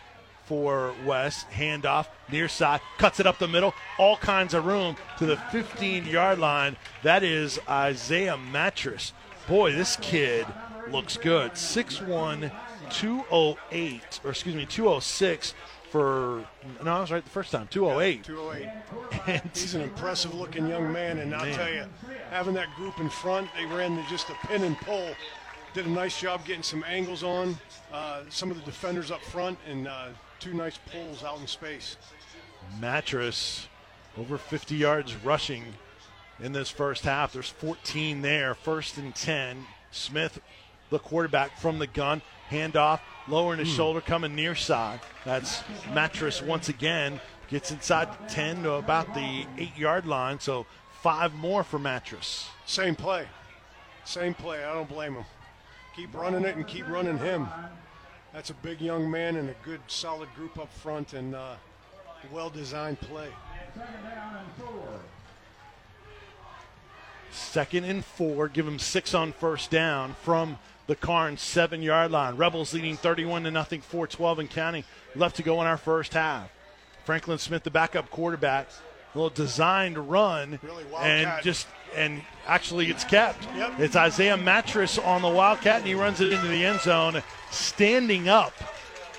for West. Handoff near side, cuts it up the middle, all kinds of room to the 15 yard line. That is Isaiah Mattress. Boy, this kid looks good. 6'1, 208, or excuse me, 206 for, no, I was right the first time, 208. 208. And He's an impressive looking young man, and I'll Man. tell you, having that group in front, they ran the, just a pin and pull. Did a nice job getting some angles on uh, some of the defenders up front, and uh, two nice pulls out in space. Mattress over 50 yards rushing in this first half. There's 14 there, first and 10. Smith, the quarterback from the gun, handoff, lowering his shoulder, coming near side. That's Mattress once again. Gets inside the 10 to about the 8 yard line, so five more for Mattress. Same play. Same play. I don't blame him. Keep running it and keep running him. That's a big young man and a good, solid group up front and uh, well designed play. Second and four. Give him six on first down from the Karns seven yard line. Rebels leading 31 to nothing, 412 and counting. Left to go in our first half. Franklin Smith, the backup quarterback, a little designed run, Really and just and actually it's kept. Yep. It's Isaiah Mattress on the Wildcat, and he runs it into the end zone, standing up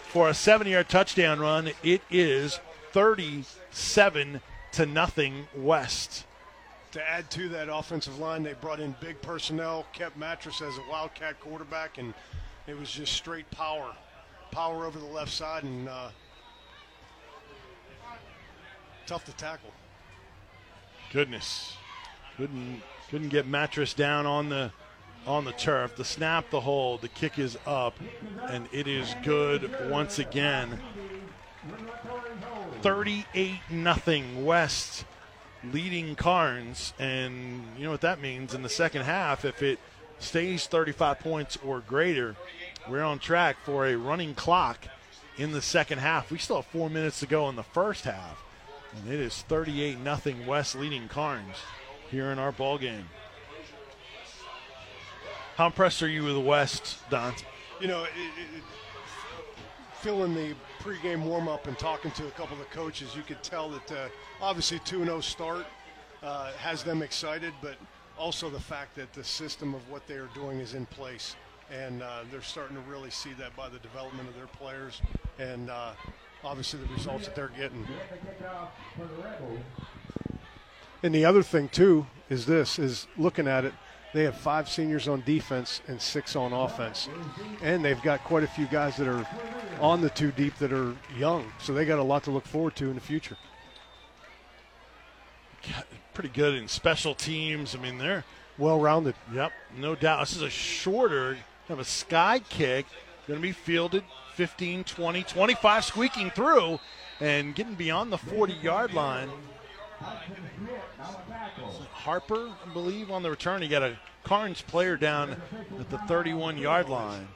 for a seven-yard touchdown run. It is 37 to nothing West. To add to that offensive line, they brought in big personnel, kept Mattress as a Wildcat quarterback, and it was just straight power. Power over the left side, and uh, tough to tackle. Goodness, couldn't couldn't get mattress down on the on the turf. The snap, the hold, the kick is up, and it is good once again. 38 nothing West leading Karns, and you know what that means in the second half. If it stays 35 points or greater, we're on track for a running clock in the second half. We still have four minutes to go in the first half, and it is 38 nothing West leading Karns here in our ball game. How impressed are you with the West, Don? You know, it, it, filling the pregame warm up and talking to a couple of the coaches, you could tell that uh, obviously 2 0 start uh, has them excited, but also the fact that the system of what they are doing is in place. And uh, they're starting to really see that by the development of their players and uh, obviously the results that they're getting. And the other thing too is this: is looking at it, they have five seniors on defense and six on offense, and they've got quite a few guys that are on the two deep that are young, so they got a lot to look forward to in the future. Pretty good in special teams. I mean, they're well rounded. Yep, no doubt. This is a shorter, have a sky kick, going to be fielded 15, 20, 25, squeaking through and getting beyond the 40 yard line. Harper, I believe, on the return. He got a Karns player down at the 31 yard line.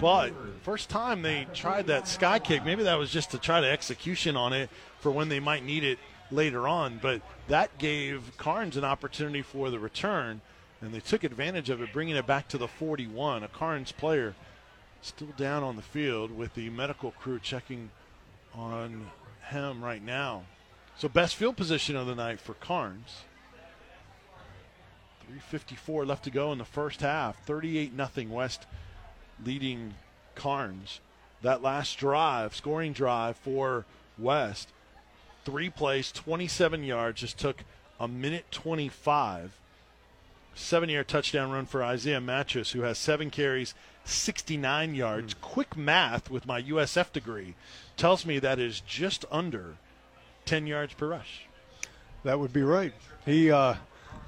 But first time they tried that sky kick, maybe that was just to try to execution on it for when they might need it later on. But that gave Karns an opportunity for the return, and they took advantage of it, bringing it back to the 41. A Karns player still down on the field with the medical crew checking on him right now. So best field position of the night for Karns. 354 left to go in the first half. 38 nothing West leading Karns. That last drive, scoring drive for West, three plays, 27 yards, just took a minute 25. Seven yard touchdown run for Isaiah Mattress, who has seven carries, 69 yards. Mm. Quick math with my USF degree tells me that is just under 10 yards per rush. That would be right. He, uh,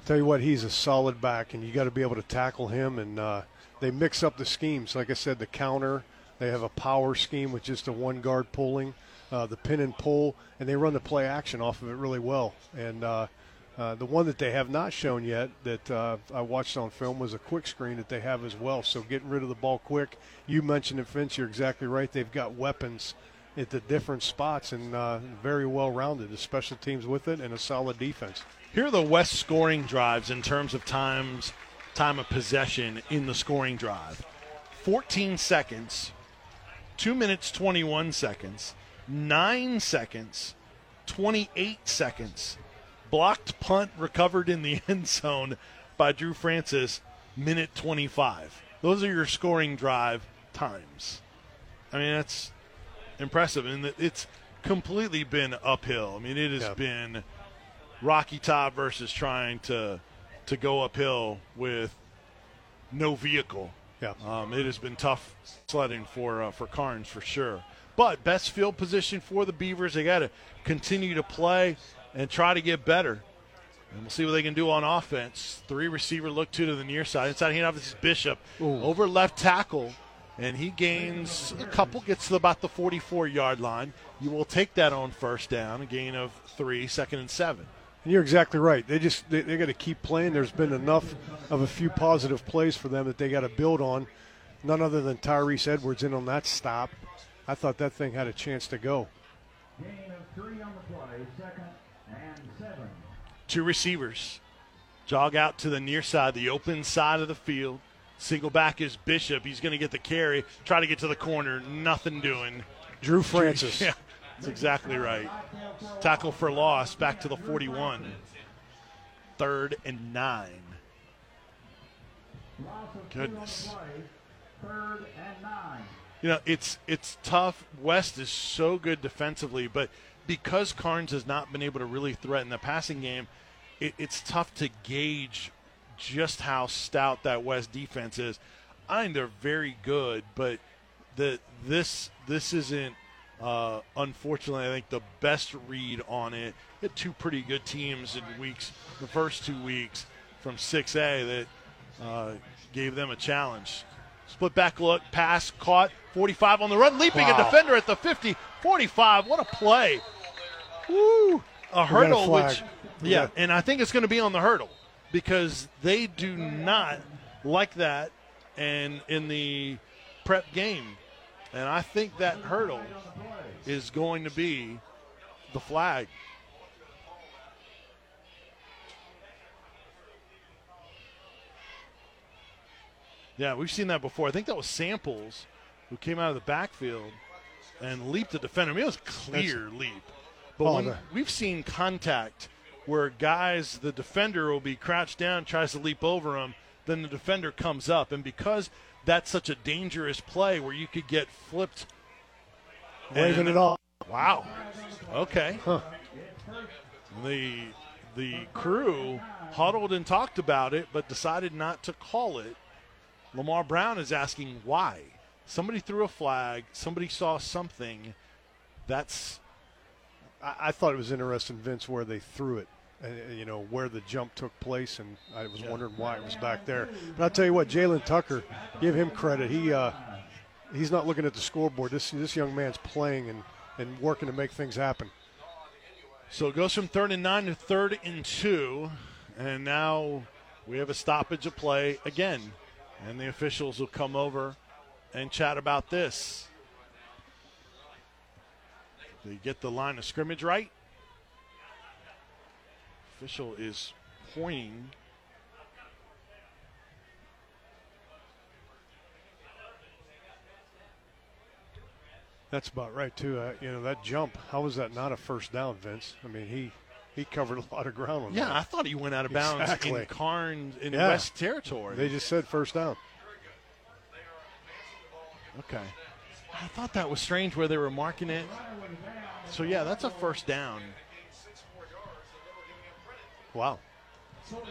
tell you what, he's a solid back, and you got to be able to tackle him. And uh, they mix up the schemes. Like I said, the counter, they have a power scheme with just a one guard pulling, uh, the pin and pull, and they run the play action off of it really well. And uh, uh, the one that they have not shown yet that uh, I watched on film was a quick screen that they have as well. So getting rid of the ball quick. You mentioned it, Vince. You're exactly right. They've got weapons at the different spots and uh, very well rounded. The special teams with it and a solid defense. Here are the West scoring drives in terms of times, time of possession in the scoring drive. 14 seconds, 2 minutes 21 seconds, 9 seconds, 28 seconds. Blocked punt recovered in the end zone by Drew Francis, minute 25. Those are your scoring drive times. I mean, that's impressive, and it's completely been uphill. I mean, it has been Rocky Top versus trying to to go uphill with no vehicle. Yeah, um, it has been tough sledding for uh, for Karns for sure. But best field position for the Beavers. They got to continue to play and try to get better. And we'll see what they can do on offense. Three receiver look two to the near side. Inside handoff, this is Bishop. Ooh. Over left tackle and he gains a couple, gets to about the 44 yard line. You will take that on first down, a gain of three, second and seven. And you're exactly right. They just they, they got to keep playing. There's been enough of a few positive plays for them that they got to build on. None other than Tyrese Edwards in on that stop. I thought that thing had a chance to go. Gain of three on the play, second and seven. Two receivers jog out to the near side, the open side of the field. Single back is Bishop. He's going to get the carry, try to get to the corner. Nothing doing. Drew Francis. yeah, that's exactly right. Tackle for loss, back to the 41. Third and nine. Goodness. Third and nine. You know, it's it's tough. West is so good defensively, but because Karns has not been able to really threaten the passing game, it, it's tough to gauge just how stout that West defense is. I think they're very good, but the this this isn't Uh, unfortunately, I think the best read on it, had two pretty good teams in weeks, the first two weeks from 6A that uh, gave them a challenge. Split back look, pass, caught, 45 on the run, leaping Wow. a defender at the 50, 45. What a play! Woo! A hurdle, flag. which, yeah, Yeah. and I think it's going to be on the hurdle because they do not like that, and in the prep game, and I think that hurdle is going to be the flag. Yeah, we've seen that before. I think that was Samples who came out of the backfield and leaped the defender. I mean, it was a clear leap. But Oh, when we've seen contact where guys, the defender will be crouched down, tries to leap over him, then the defender comes up, and because that's such a dangerous play where you could get flipped, Waving it off. Wow. Okay. Huh. The the crew huddled and talked about it, but decided not to call it. Lamar Brown is asking why. Somebody threw a flag. Somebody saw something. That's I, I thought it was interesting, Vince, where they threw it. Uh, you know where the jump took place, and I was wondering why it was back there. But I'll tell you what, Jalen Tucker, give him credit. He uh, he's not looking at the scoreboard. This this young man's playing and, and working to make things happen. So it goes from third and nine to third and two, and now we have a stoppage of play again, and the officials will come over and chat about this. They get the line of scrimmage right. Official is pointing. That's about right too. Uh, you know that jump. How was that not a first down, Vince? I mean he he covered a lot of ground on Yeah, that. I thought he went out of bounds Exactly. in Karns in Yeah. West Territory. They just said first down. Okay. I thought that was strange where they were marking it. So yeah, that's a first down. Wow.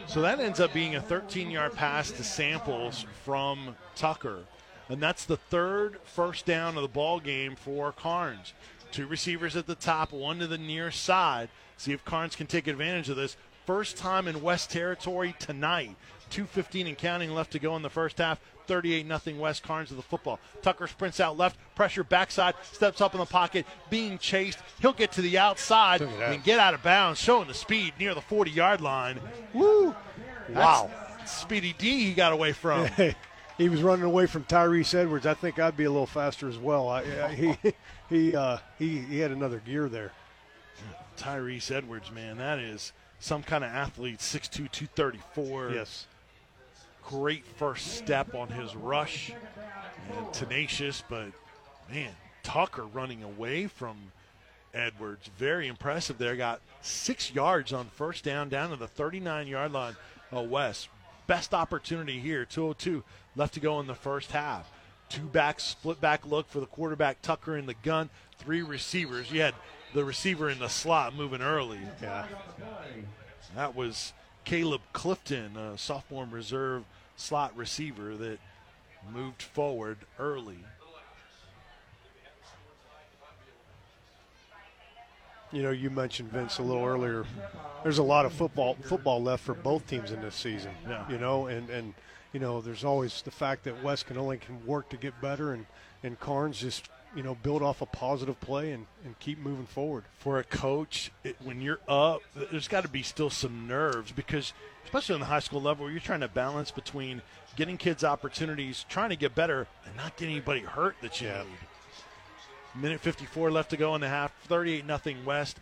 So that ends up being a 13-yard pass to Samples from Tucker, and that's the third first down of the ball game for Karns. Two receivers at the top, one to the near side. See if Karns can take advantage of this. First time in West Territory tonight. 2.15 and counting left to go in the first half. 38 nothing West Karns of the football. Tucker sprints out left, pressure backside, steps up in the pocket, being chased. He'll get to the outside Look at that. and get out of bounds, showing the speed near the 40 yard line. Woo! Wow. That's Speedy D he got away from. he was running away from Tyrese Edwards. I think I'd be a little faster as well. I, I, he he uh, he he had another gear there. Tyrese Edwards, man, that is some kind of athlete, 6'2", 234. Yes. Great first step on his rush. And tenacious, but, man, Tucker running away from Edwards. Very impressive there. Got six yards on first down down to the 39-yard line oh, of West. Best opportunity here, 202 left to go in the first half. Two back, split back look for the quarterback, Tucker in the gun, three receivers. You had the receiver in the slot moving early. Yeah. That was Caleb Clifton, a sophomore reserve slot receiver that moved forward early. You know, you mentioned Vince a little earlier. There's a lot of football football left for both teams in this season. Yeah. You know, and and you know, there's always the fact that West can only can work to get better, and and Karns just you know build off a positive play and and keep moving forward. For a coach, it, when you're up, there's got to be still some nerves because, especially on the high school level, where you're trying to balance between getting kids opportunities, trying to get better, and not getting anybody hurt that you Yeah. need. Minute 54 left to go in the half. 38 nothing West.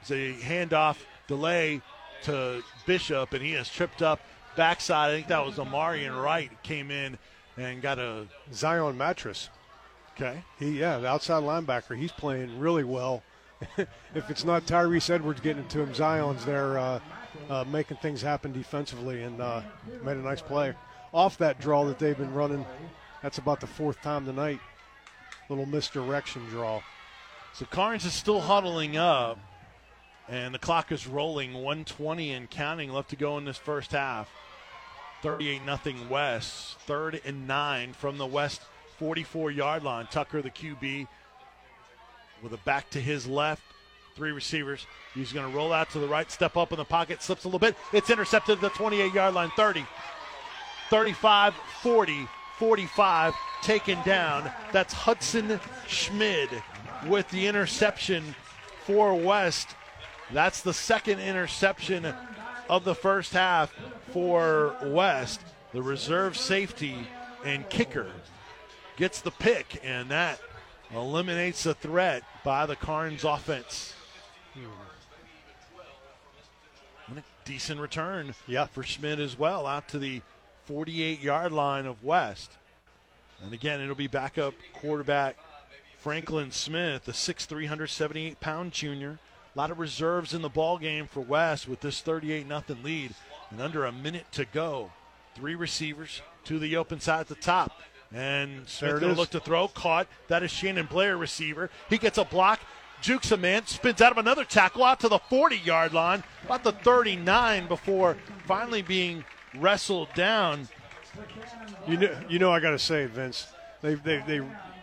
It's a handoff delay to Bishop, and he has tripped up backside. I think that was Omarion Wright came in and got a Zion Mattress. okay. He yeah, the outside linebacker. He's playing really well. if it's not Tyrese Edwards getting it to him, Zion's there uh, uh, making things happen defensively and uh, made a nice play off that draw that they've been running. That's about the fourth time tonight. Little misdirection draw. So Karns is still huddling up, and the clock is rolling. 120 and counting left to go in this first half. 38 nothing West. Third and nine from the West 44 yard line. Tucker, the QB, with a back to his left. Three receivers. He's going to roll out to the right, step up in the pocket, slips a little bit. It's intercepted at the 28 yard line, 30, 35, 40, 45, taken down. That's Hudson Schmidt with the interception for West. That's the second interception of the first half for West. The reserve safety and kicker gets the pick, and that eliminates the threat by the Karns offense. And a decent return Yeah. for Schmidt as well, out to the 48 yard line of West. And again, it'll be backup quarterback Franklin Smith, the 6'3", 178 pound junior. A lot of reserves in the ball game for West with this 38 nothing lead, and under a minute to go. Three receivers to the open side at the top. And Smith it going is. to look to throw. Caught. That is Shannon Blair, receiver. He gets a block. Jukes a man, spins out of another tackle out to the 40 yard line, about the 39 before finally being wrestled down. You know, you know, I got to say, Vince, they they they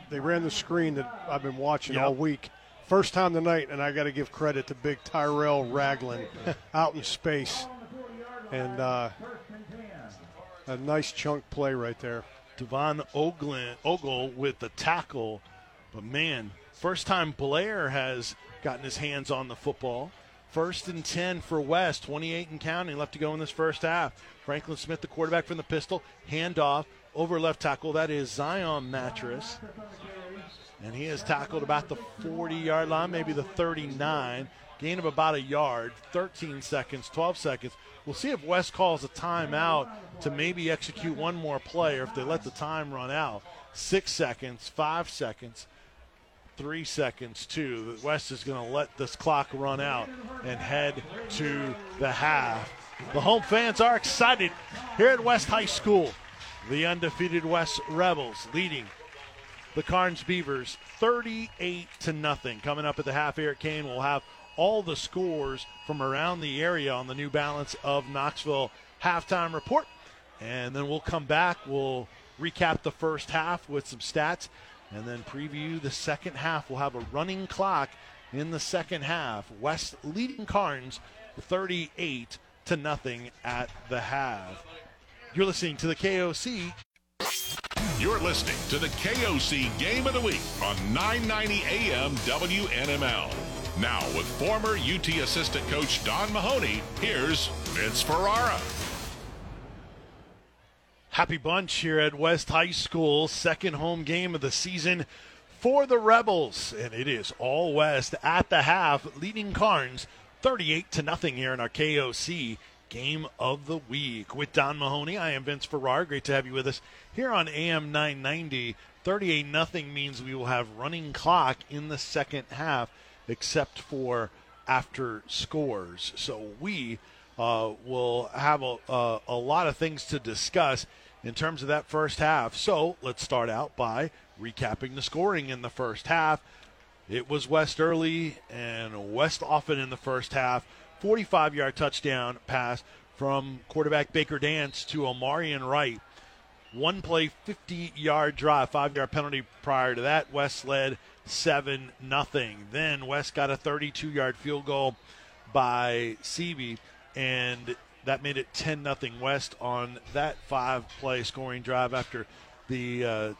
they ran the screen that I've been watching Yep. all week. First time tonight, and I got to give credit to Big Tyrell Ragland out in space, and uh, a nice chunk play right there. Devon Oglin, Ogle with the tackle. But man, first time Blair has gotten his hands on the football. First and 10 for West, 28 and counting left to go in this first half. Franklin Smith, the quarterback from the pistol, handoff over left tackle. That is Zion Mattress. And he has tackled about the 40 yard line, maybe the 39. Gain of about a yard, 13 seconds, 12 seconds. We'll see if West calls a timeout to maybe execute one more play or if they let the time run out. Six seconds, five seconds, three seconds, two. West is going to let this clock run out and head to the half. The home fans are excited here at West High School. The undefeated West Rebels leading the Karns Beavers 38 to nothing. Coming up at the half, Eric Kane will have all the scores from around the area on the New Balance of Knoxville halftime report. And then we'll come back. We'll recap the first half with some stats and then preview the second half. We'll have a running clock in the second half. West leading Karns 38 to nothing at the half. You're listening to the KOC You're listening to the KOC Game of the Week on 990 AM WNML. Now, with former UT assistant coach Don Mahoney, here's Vince Ferrara. Happy bunch here at West High School, second home game of the season for the Rebels, and it is all West at the half, leading Karns 38 to nothing here in our KOC game of the week. With Don Mahoney, I am Vince Ferrara. Great to have you with us here on AM 990. 38 nothing means we will have running clock in the second half, except for after scores. So we uh, will have a, a, a lot of things to discuss in terms of that first half. So let's start out by recapping the scoring in the first half. It was West early and West often in the first half. 45 yard touchdown pass from quarterback Baker Dance to Omarion Wright. One play, 50 yard drive, five yard penalty prior to that. West led 7 nothing. Then West got a 32 yard field goal by Seavey, and that made it 10 nothing West on that five play scoring drive after the uh,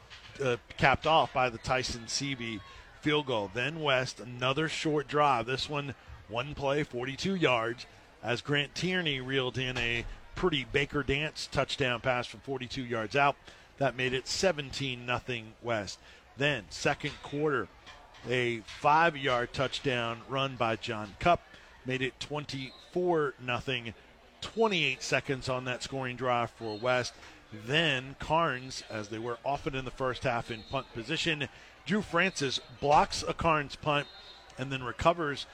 uh, capped off by the Tyson Seavey field goal. Then West, another short drive. This one, one play, 42 yards, as Grant Tierney reeled in a pretty Baker Dance touchdown pass from 42 yards out. That made it 17 nothing West. Then, second quarter, a five yard touchdown run by John Cup made it 24 nothing. 28 seconds on that scoring drive for West. Then Karns, as they were often in the first half in punt position, Drew Francis blocks a Karns punt and then recovers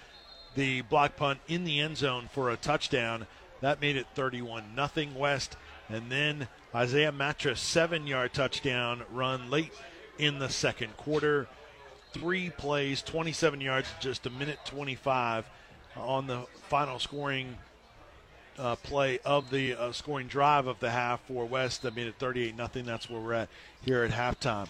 the block punt in the end zone for a touchdown. That made it 31 nothing West. And then Isaiah Mattress seven yard touchdown run late in the second quarter. Three plays, 27 yards, just a minute 25 on the final scoring uh, play of the uh, scoring drive of the half for West. I mean, it 38 nothing. That's where we're at here at halftime.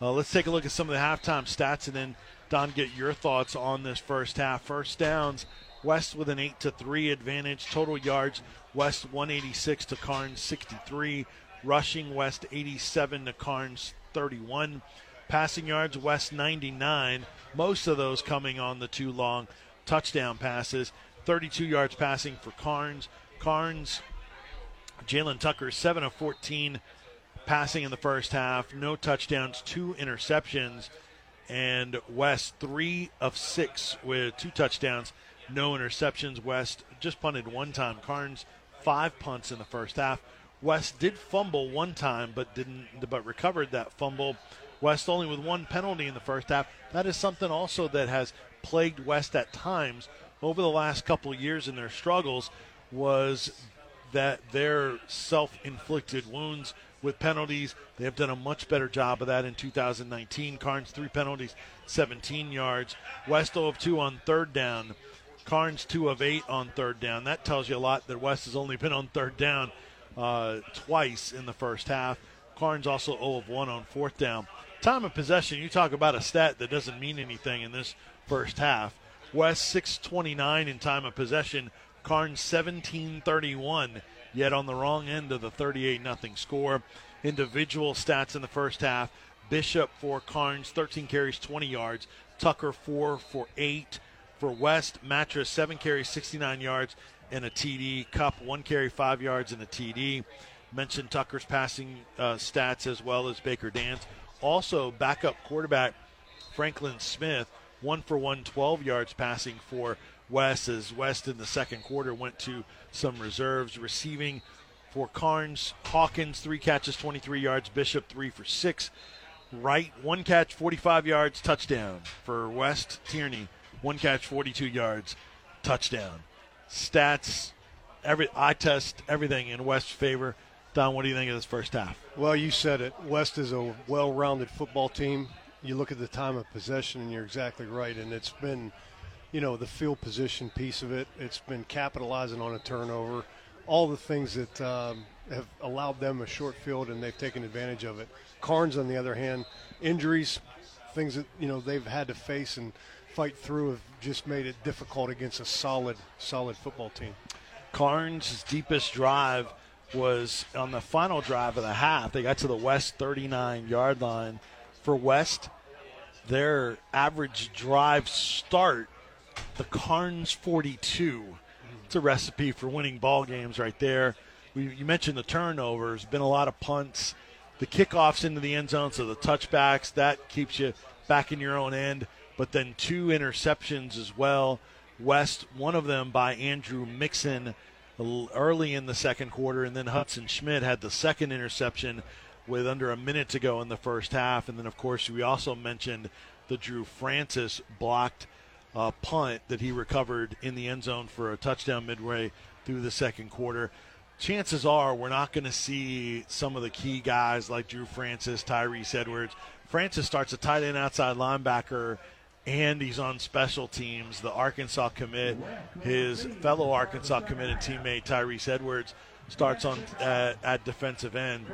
Uh, let's take a look at some of the halftime stats and then Don, get your thoughts on this first half. First downs, West with an 8 to 3 advantage. Total yards, West 186 to Karns 63. Rushing, West 87 to Karns 31. Passing yards, West 99. Most of those coming on the two long touchdown passes. 32 yards passing for Karns. Karns, Jalen Tucker, 7 of 14 passing in the first half. No touchdowns, two interceptions. And West, 3 of 6 with two touchdowns, no interceptions. West just punted one time. Karns, five punts in the first half. West did fumble one time, but didn't, but recovered that fumble. West only with one penalty in the first half. That is something also that has plagued West at times over the last couple years in their struggles was that their self-inflicted wounds with penalties. They have done a much better job of that in 2019. Karns, three penalties, 17 yards. West 0 of 2 on third down. Karns, 2 of 8 on third down. That tells you a lot that West has only been on third down uh, twice in the first half. Karns also 0 of 1 on fourth down. Time of possession, you talk about a stat that doesn't mean anything in this first half. West 629 in time of possession. Karns 1731, yet on the wrong end of the 38 0 score. Individual stats in the first half. Bishop for Karns, 13 carries, 20 yards. Tucker, 4 for 8. For West, Mattress, 7 carries, 69 yards, and a TD. Cup, 1 carry, 5 yards, and a TD. Mentioned Tucker's passing uh, stats as well as Baker Dance. Also, backup quarterback Franklin Smith, 1 for 1, 12 yards passing for West as West in the second quarter went to some reserves. Receiving for Karns. Hawkins, three catches, 23 yards. Bishop, three for six. Wright, one catch, 45 yards, touchdown. For West, Tierney, one catch, 42 yards, touchdown. Stats, every eye test, everything in West's favor. Don, what do you think of this first half? Well, you said it. West is a well rounded football team. You look at the time of possession, and you're exactly right. And it's been you know, the field position piece of it. It's been capitalizing on a turnover, all the things that um, have allowed them a short field, and they've taken advantage of it. Karns, on the other hand, injuries, things that you know they've had to face and fight through have just made it difficult against a solid, solid football team. Karns' deepest drive was on the final drive of the half. They got to the West 39 yard line. For West, their average drive start the Karns 42. It's a recipe for winning ball games right there. We, you mentioned the turnovers, been a lot of punts, the kickoffs into the end zone, so the touchbacks that keeps you back in your own end. But then two interceptions as well. West, one of them by Andrew Hixson early in the second quarter, and then Hudson Schmidt had the second interception with under a minute to go in the first half. And then, of course, we also mentioned the Drew Francis blocked uh, punt that he recovered in the end zone for a touchdown midway through the second quarter. Chances are we're not going to see some of the key guys like Drew Francis, Tyrese Edwards. Francis starts a tight end outside linebacker, and he's on special teams. The Arkansas commit, his fellow Arkansas committed teammate Tyrese Edwards starts on at defensive end.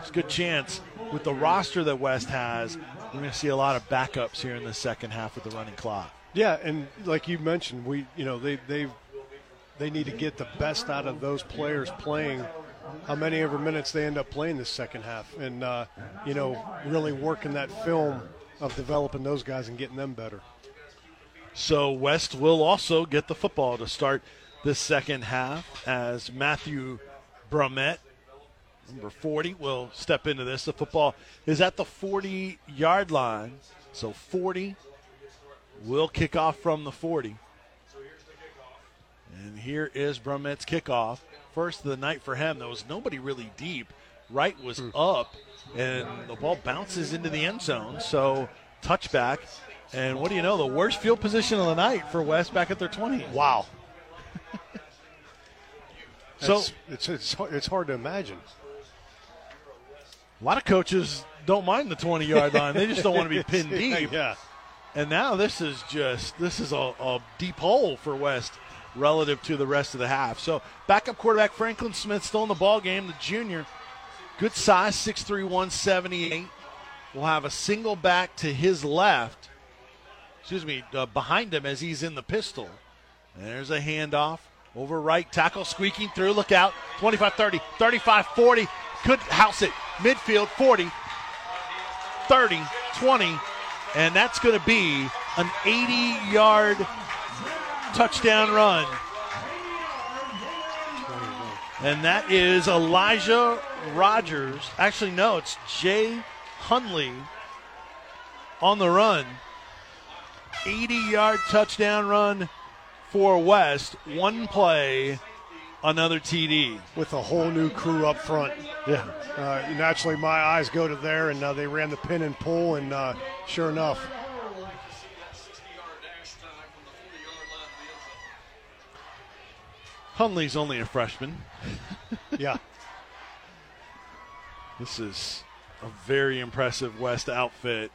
It's a good chance with the roster that West has. We're going to see a lot of backups here in the second half with the running clock. Yeah, and like you mentioned, we you know they they they need to get the best out of those players playing. How many ever minutes they end up playing this second half, and uh, you know really working that film of developing those guys and getting them better. So West will also get the football to start this second half as Matthew Brummett, number 40, will step into this. The football is at the 40 yard line. So 40 will kick off from the 40. And here is Brummett's kickoff. First of the night for him. There was nobody really deep. Wright was mm. up, and the ball bounces into the end zone. So touchback. And what do you know? The worst field position of the night for West back at their 20. Wow. so it's, it's, it's hard to imagine. A lot of coaches don't mind the 20 yard line. They just don't want to be pinned deep. yeah. And now this is just this is a, a, deep hole for West relative to the rest of the half. So backup quarterback Franklin Smith still in the ball game. The junior, good size, 6'3", 178. Will have a single back to his left. excuse me, uh, behind him as he's in the pistol. There's a handoff over right tackle squeaking through. Look out. 25 30, 35 40. Could house it. Midfield 40, 30, 20. And that's going to be an 80 yard touchdown run. And that is Elijah Rogers. Actually, no, it's Jay Hunley on the run. 80 yard touchdown run for West. One play, another TD. With a whole new crew up front. Yeah. Uh, naturally, my eyes go to there, and uh, they ran the pin and pull, and uh, sure enough, Hunley's only a freshman. yeah. This is a very impressive West outfit.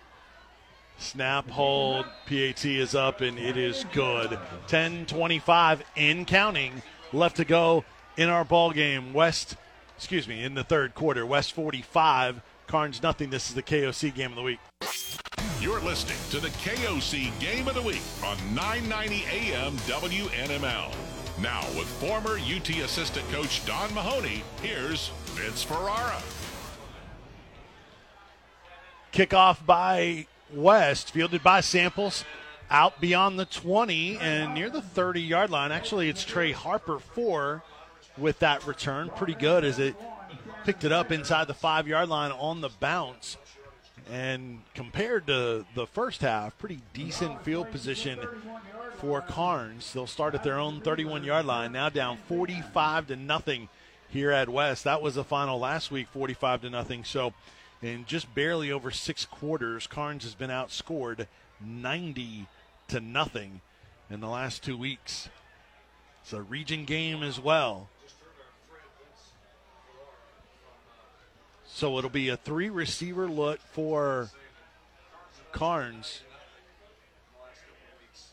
Snap, hold, PAT is up, and it is good. 10 25 in counting left to go in our ball game. West, excuse me, in the third quarter. West 45, Karns nothing. This is the KOC game of the week. You're listening to the KOC Game of the Week on 990 AM WNML. Now, with former UT assistant coach Don Mahoney, here's Vince Ferrara. Kickoff by West, fielded by Samples, out beyond the 20 and near the 30 yard line. Actually, it's Trey Harper four with that return. Pretty good as it picked it up inside the five yard line on the bounce. And compared to the first half, pretty decent field position for Karns. They'll start at their own 31 yard line, now down 45 to nothing here at West. That was the final last week, 45 to nothing. So in just barely over six quarters, Karns has been outscored 90 to nothing in the last two weeks. It's a region game as well. So it'll be a three receiver look for Karns.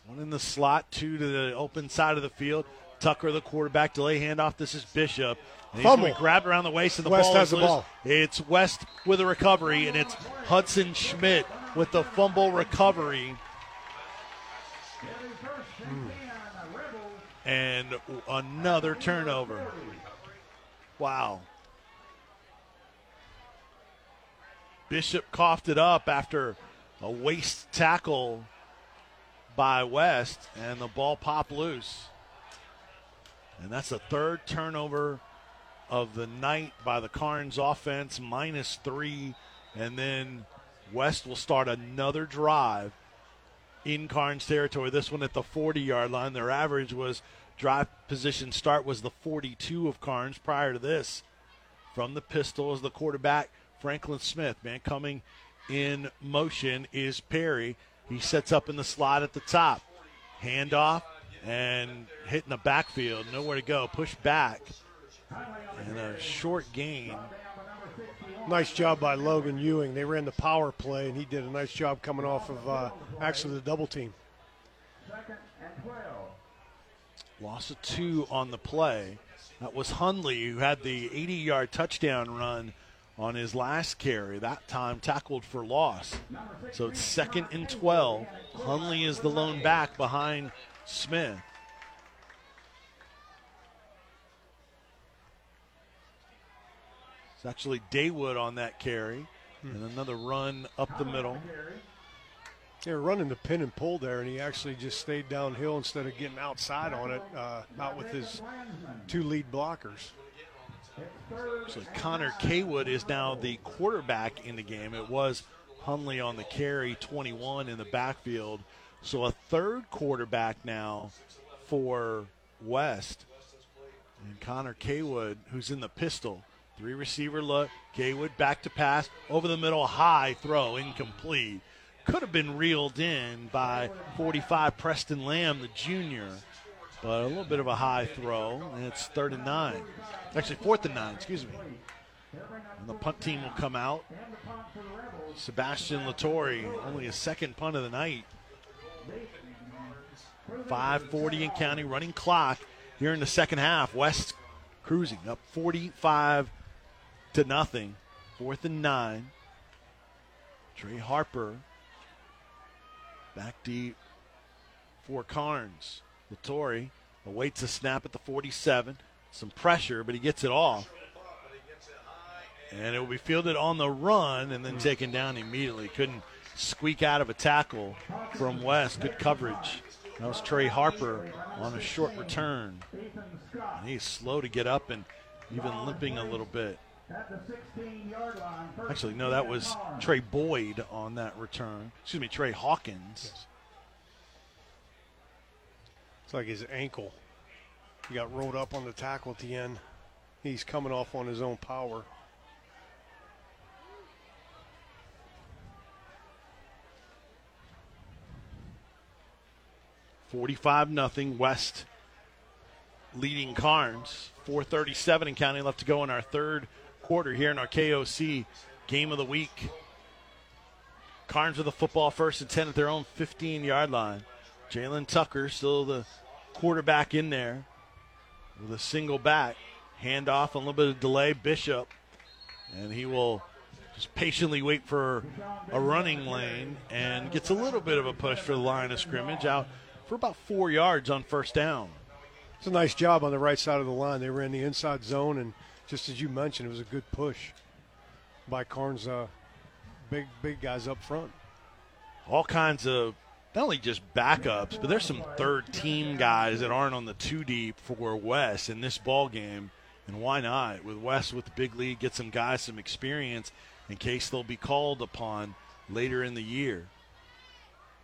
One in the slot, two to the open side of the field. Tucker, the quarterback, delay handoff. This is Bishop. And he's Fumble. gonna grab around the waist, and the West ball has is the loose. ball. It's West with a recovery, and it's Hudson Schmidt with the fumble recovery. And another turnover. Wow. Bishop coughed it up after a waist tackle by West, and the ball popped loose. And that's the third turnover of the night by the Karns offense, minus three. And then West will start another drive in Karns territory. This one at the 40 yard line. Their average was drive position start was the 42 of Karns prior to this. From the pistol as the quarterback, Franklin Smith, man, coming in motion is Perry. He sets up in the slot at the top. Handoff and hitting the backfield. Nowhere to go. Push back. And a short gain. Nice job by Logan Ewing. They ran the power play, and he did a nice job coming off of uh, actually the double team. Loss of two on the play. That was Hunley who had the 80 yard touchdown run on his last carry. That time tackled for loss. So it's second and 12. Hunley is the lone back behind Smith. It's actually Kaywood on that carry. And another run up the middle. They were running the pin and pull there, and he actually just stayed downhill instead of getting outside on it, uh, out with his two lead blockers. So Connor Kaywood is now the quarterback in the game. It was Hunley on the carry, 21 in the backfield. So a third quarterback now for West. And Connor Kaywood, who's in the pistol. Three receiver look. Kaywood back to pass. Over the middle, high throw, incomplete. Could have been reeled in by 45 Preston Lamb, the junior. But a little bit of a high throw, and it's third and nine. Actually, fourth and nine, excuse me. And the punt team will come out. Sebastian Latore, only a second punt of the night. 540 in county, running clock here in the second half. West cruising up 45 to nothing. Fourth and nine. Trey Harper back deep for Karns. Latore awaits a snap at the 47. Some pressure, but he gets it off. And it will be fielded on the run and then taken down immediately. Couldn't squeak out of a tackle from West. Good coverage. That was Trey Harper on a short return. And he's slow to get up and even limping a little bit. Actually, no, that was Trey Boyd on that return. Excuse me, Trey Hawkins. It's like his ankle. He got rolled up on the tackle at the end. He's coming off on his own power. Forty-five nothing West leading Karns. 4:37 in counting left to go in our third quarter here in our KOC game of the week. Karns with the football first and 10 at their own 15 yard line. Jalen Tucker still the quarterback in there with a single back. Handoff, and a little bit of delay. Bishop, and he will just patiently wait for a running lane and gets a little bit of a push for the line of scrimmage out for about four yards on first down. It's a nice job on the right side of the line. They were in the inside zone, and just as you mentioned, it was a good push by Karns' uh, big big guys up front. All kinds of not only just backups, but there's some third team guys that aren't on the two deep for West in this ball game. And why not? With West with the big league, get some guys some experience in case they'll be called upon later in the year.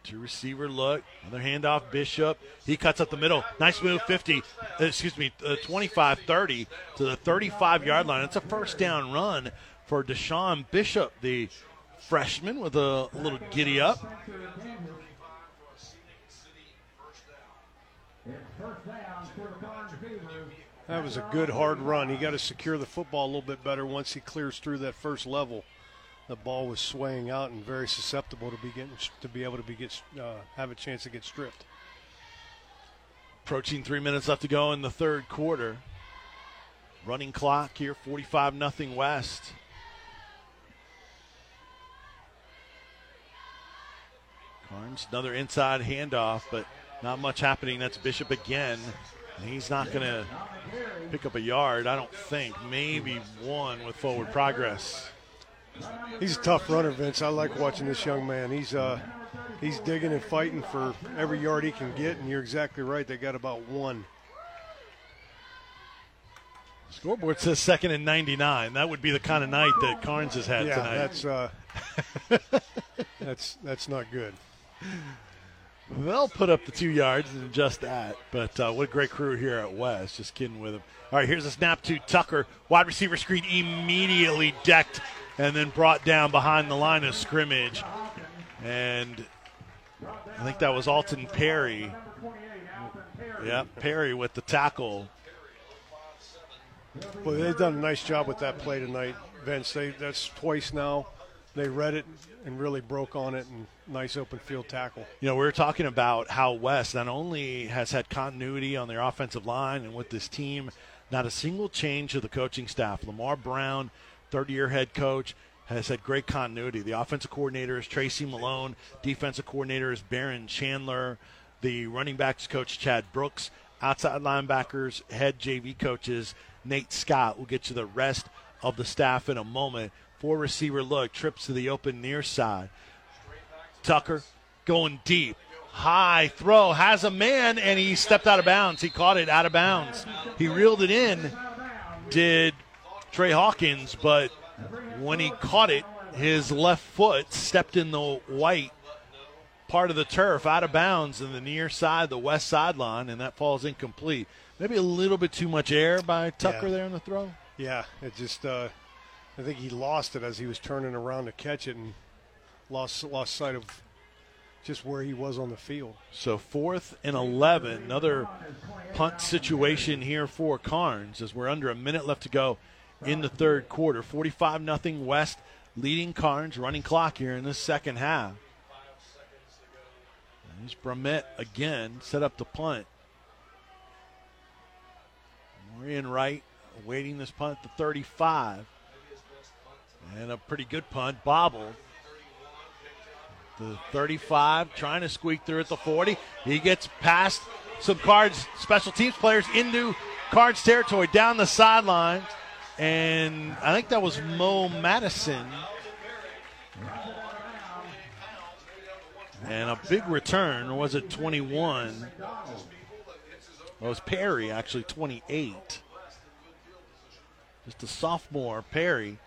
Two receiver look. Another handoff. Bishop. He cuts up the middle. Nice move. 50. Uh, excuse me. Uh, 25 30 to the 35 yard line. It's a first down run for Deshaun Bishop, the freshman, with a little giddy up. That was a good hard run. He got to secure the football a little bit better once he clears through that first level. The ball was swaying out and very susceptible to be getting to be able to be get uh, have a chance to get stripped. Approaching three minutes left to go in the third quarter. Running clock here, 45 nothing West. Karns, another inside handoff, but not much happening. That's Bishop again. He's not going to pick up a yard, I don't think. Maybe one with forward progress. He's a tough runner, Vince. I like watching this young man. He's uh, he's digging and fighting for every yard he can get, and you're exactly right. They got about one. Scoreboard says second and 99. That would be the kind of night that Karns has had yeah, tonight. that's uh, that's that's not good. They'll put up the two yards and just that. But uh, what a great crew here at West. Just kidding with him. All right, here's a snap to Tucker. Wide receiver screen immediately decked and then brought down behind the line of scrimmage. And I think that was Alton Perry. Yep, Perry with the tackle. Well, they've done a nice job with that play tonight, Vince. They that's twice now. They read it and really broke on it, and nice open field tackle. You know, we were talking about how West not only has had continuity on their offensive line and with this team, not a single change to the coaching staff. Lamar Brown, third year head coach, has had great continuity. The offensive coordinator is Tracy Malone, defensive coordinator is Barron Chandler, the running backs coach Chad Brooks, outside linebackers, head JV coaches Nate Scott. We'll get to the rest of the staff in a moment. Four receiver look, trips to the open near side. Tucker going deep. High throw, has a man, and he stepped out of bounds. He caught it out of bounds. He reeled it in, did Trey Hawkins, but when he caught it, his left foot stepped in the white part of the turf out of bounds in the near side, the west sideline, and that falls incomplete. Maybe a little bit too much air by Tucker Yeah. there on the throw. Yeah, it just uh, I think he lost it as he was turning around to catch it and lost lost sight of just where he was on the field. So fourth and 11, another punt situation here for Karns as we're under a minute left to go in the third quarter. 45 nothing West leading Karns, running clock here in the second half. And Here's Brummett again, set up the punt. Omarion Wright awaiting this punt at the 35. And a pretty good punt, bobbled. the 35, trying to squeak through at the 40. He gets past some Karns, special teams players into Karns territory down the sideline. And I think that was Mo Madison. And a big return, was it 21? It was Perry, actually, 28. Just a sophomore, Perry,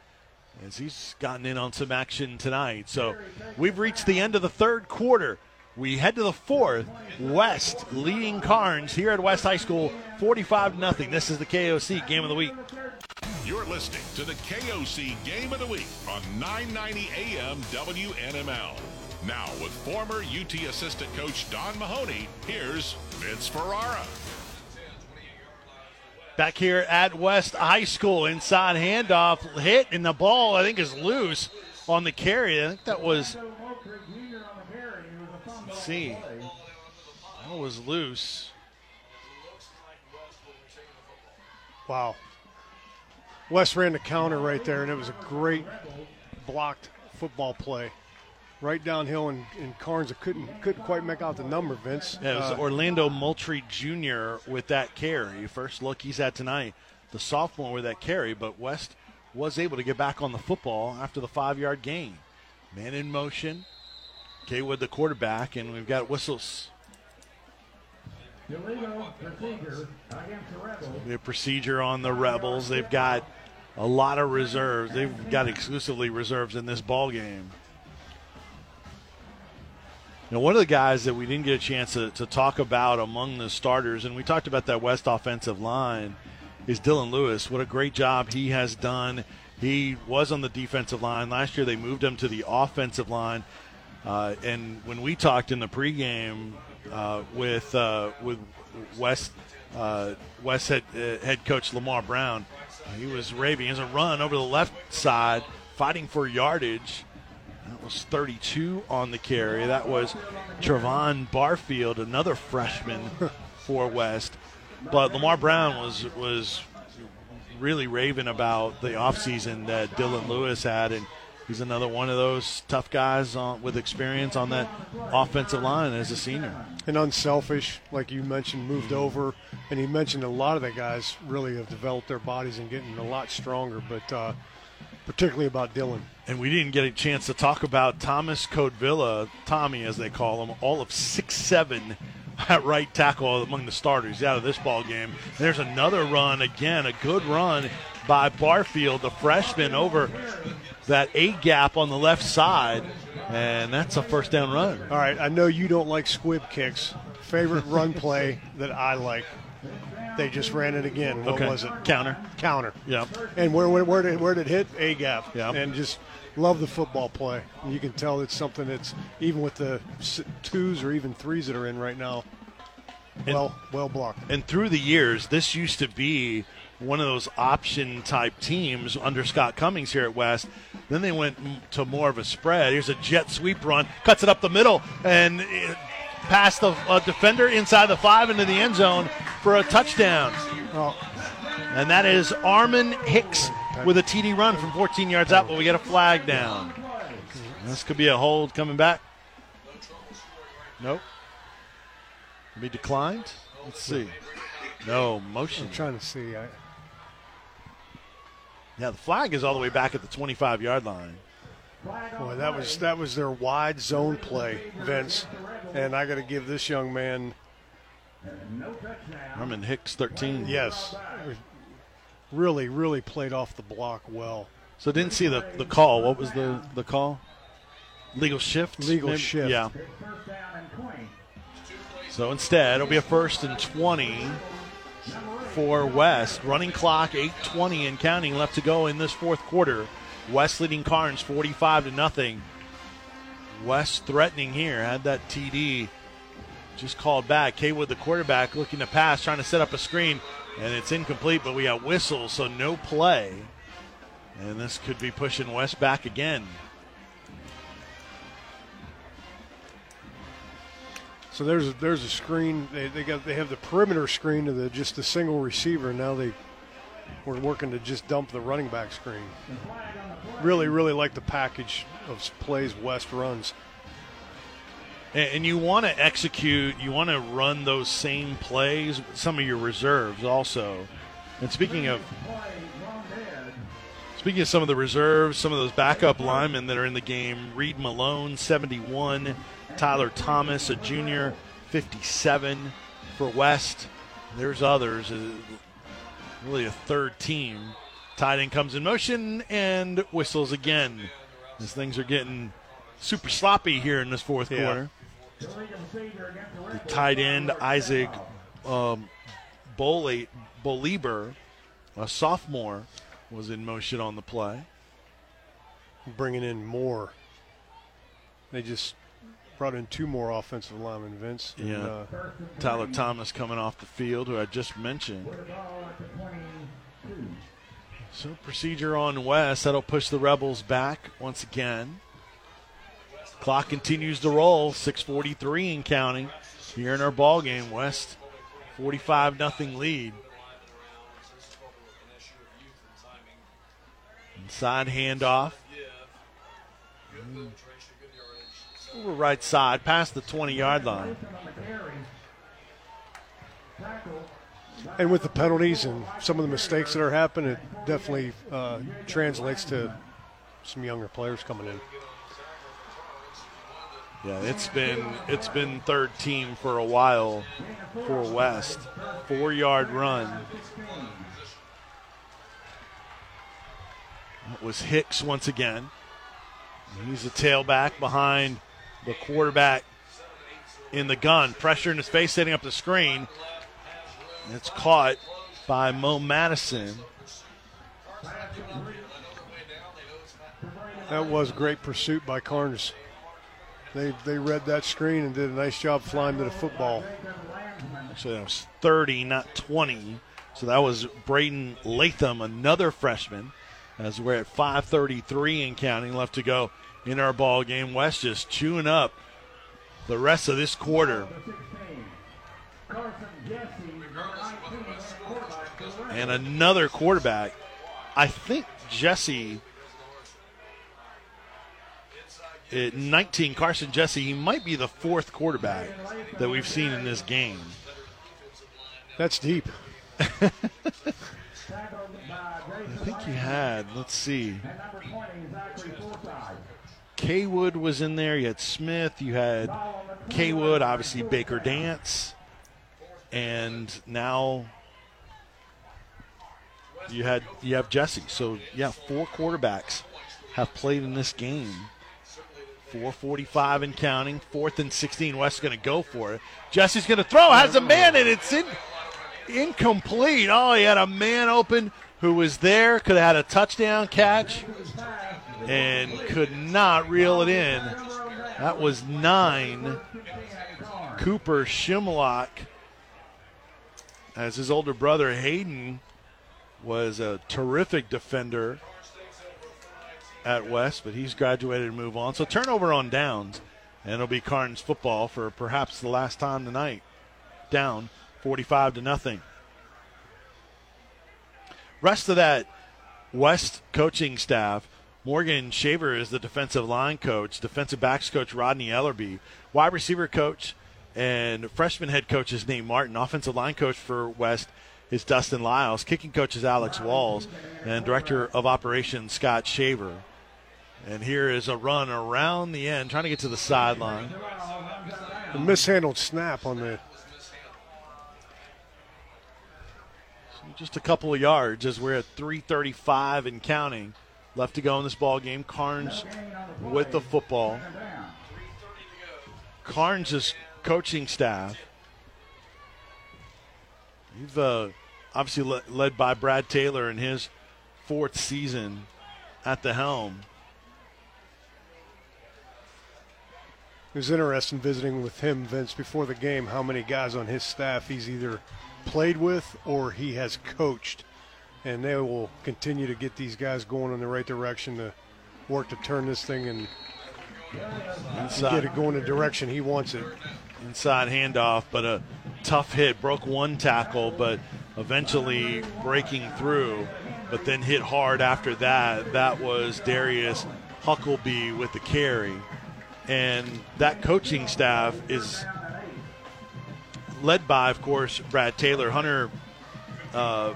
as he's gotten in on some action tonight. So we've reached the end of the third quarter. We head to the fourth. West leading Karns here at West High School, 45 0. This is the KOC Game of the Week. You're listening to the KOC Game of the Week on 990 AM WNML. Now, with former UT assistant coach Don Mahoney, here's Vince Ferrara. Back here at West High School, inside handoff hit, and the ball I think is loose on the carry. I think that was. Let's see, that was loose. Wow. West ran the counter right there, and it was a great blocked football play. Right downhill, and, and Karns couldn't couldn't quite make out the number, Vince. Yeah, it was Uh, Orlando Moultrie Jr. with that carry. First look he's at tonight. The sophomore with that carry, but West was able to get back on the football after the five yard gain. Man in motion. Kaywood, the quarterback, and we've got whistles. Procedure the We have procedure on the Rebels. They've got a lot of reserves. They've got exclusively reserves in this ball game. You know, one of the guys that we didn't get a chance to, to talk about among the starters, and we talked about that West offensive line, is Dylan Lewis. What a great job he has done. He was on the defensive line. Last year they moved him to the offensive line. Uh, and when we talked in the pregame uh, with uh, with West uh, West head, uh, head coach Lamar Brown, he was raving. Has a run over the left side, fighting for yardage. That was 32 on the carry. That was Trevon Barfield, another freshman for West. But Lamar Brown was was really raving about the offseason that Dylan Lewis had, and he's another one of those tough guys on, with experience on that offensive line as a senior. and unselfish, like you mentioned, moved over. And he mentioned a lot of the guys really have developed their bodies and getting a lot stronger, but uh, particularly about Dylan. And we didn't get a chance to talk about Thomas Codevilla, Tommy as they call him, all of six seven at right tackle among the starters out of this ball game. There's another run again, a good run by Barfield, the freshman, over that A gap on the left side, and that's a first down run. All right, I know you don't like squib kicks. Favorite run play that I like. They just ran it again. What Okay. was it? Counter. Counter. Yeah. And where, where, where, did, where did it hit? A gap. Yeah. And just love the football play. You can tell it's something that's, even with the twos or even threes that are in right now, well, well blocked. And through the years, this used to be one of those option type teams under Scott Cummings here at West. Then they went to more of a spread. Here's a jet sweep run, cuts it up the middle, and it, past the uh, defender inside the five into the end zone for a touchdown. Well, And that is Armin Hicks with a TD run from 14 yards out, but we get a flag down. This could be a hold coming back. Nope. Be declined. Let's see. No motion. I'm trying to see. I, Yeah, the flag is all the way back at the 25 yard line. boy, that was that was their wide zone play, Vince. And I got to give this young man, Armin Hicks, 13. yes, really, really played off the block well. So didn't see the, the call. What was the, the call? Legal shift? Legal maybe? shift. Yeah. First down and 20. So instead, it'll be a first and 20 for West. Running clock, 8:20 and counting left to go in this fourth quarter. West leading Karns 45 to nothing. West threatening here. Had that TD just called back. Kaywood, the quarterback, looking to pass, trying to set up a screen, and it's incomplete. But we got whistles, so no play. And this could be pushing West back again. So there's a, there's a screen. They, they got they have the perimeter screen of the just a single receiver. Now they we're working to just dump the running back screen. Really, really like the package of plays West runs. And, you want to execute, you want to run those same plays some of your reserves also. And speaking of speaking of some of the reserves, some of those backup linemen that are in the game, Reed Malone, 71, Tyler Thomas, a junior, 57 for West. There's others, uh, really a third team. Tight end comes in motion and whistles again as things are getting super sloppy here in this fourth Yeah. quarter. The tight end Isaac um, Bole- Bolieber, a sophomore, was in motion on the play. Bringing in more. They just brought in two more offensive linemen, Vince. and, Yeah. uh, Tyler Thomas coming off the field, who I just mentioned. So procedure on West that'll push the Rebels back once again. Clock continues to roll. 6:43 and counting here in our ball game. West 45 nothing lead. Inside handoff. Over right side, past the 20 yard line. and with the penalties and some of the mistakes that are happening, it definitely uh, translates to some younger players coming in. Yeah, it's been it's been third team for a while for West. Four yard run. That was Hicks once again. He's the tailback behind the quarterback in the gun. Pressure in his face, setting up the screen. And It's caught by Mo Madison. That was great pursuit by Karns. They they read that screen and did a nice job flying to the football. So that was 30, not 20. So that was Braden Latham, another freshman. As we're at 5:33 and counting left to go in our ball game. West just chewing up the rest of this quarter. And another quarterback. I think Jesse at 19, Carson Jesse, he might be the fourth quarterback that we've seen in this game. That's deep. I think he had, let's see. Kaywood was in there. You had Smith. You had Kaywood, obviously Baker Dance. And now you had you have Jesse. So yeah, four quarterbacks have played in this game. 445 and counting. Fourth and 16. West's going to go for it. Jesse's going to throw. Has a man and it's in incomplete. Oh, he had a man open who was there. Could have had a touchdown catch and could not reel it in. That was nine. Cooper Shimlock, as his older brother Hayden was a terrific defender at West, but he's graduated and move on. So turnover on downs, and it'll be Karns football for perhaps the last time tonight. Down 45 to nothing. Rest of that West coaching staff. Morgan Shaver is the defensive line coach, defensive backs coach Rodney Ellerby, wide receiver coach and freshman head coach is named Martin. Offensive line coach for West is Dustin Lyles. Kicking coach is Alex Walls, and director of operations Scott Shaver. And here is a run around the end, trying to get to the sideline. A mishandled snap on the Just a couple of yards as we're at 3:35 and counting left to go in this ball game. Karns with the football. Karns' coaching staff. You've uh, obviously le- led by Brad Taylor in his fourth season at the helm. It was interesting visiting with him, Vince, before the game, how many guys on his staff he's either played with or he has coached. And they will continue to get these guys going in the right direction to work to turn this thing and, and get it going the direction he wants it. inside handoff, but a tough hit. Broke one tackle, but eventually breaking through, but then hit hard after that. That was Darius Huckleby with the carry. and that coaching staff is led by, of course, Brad Taylor. Hunter uh,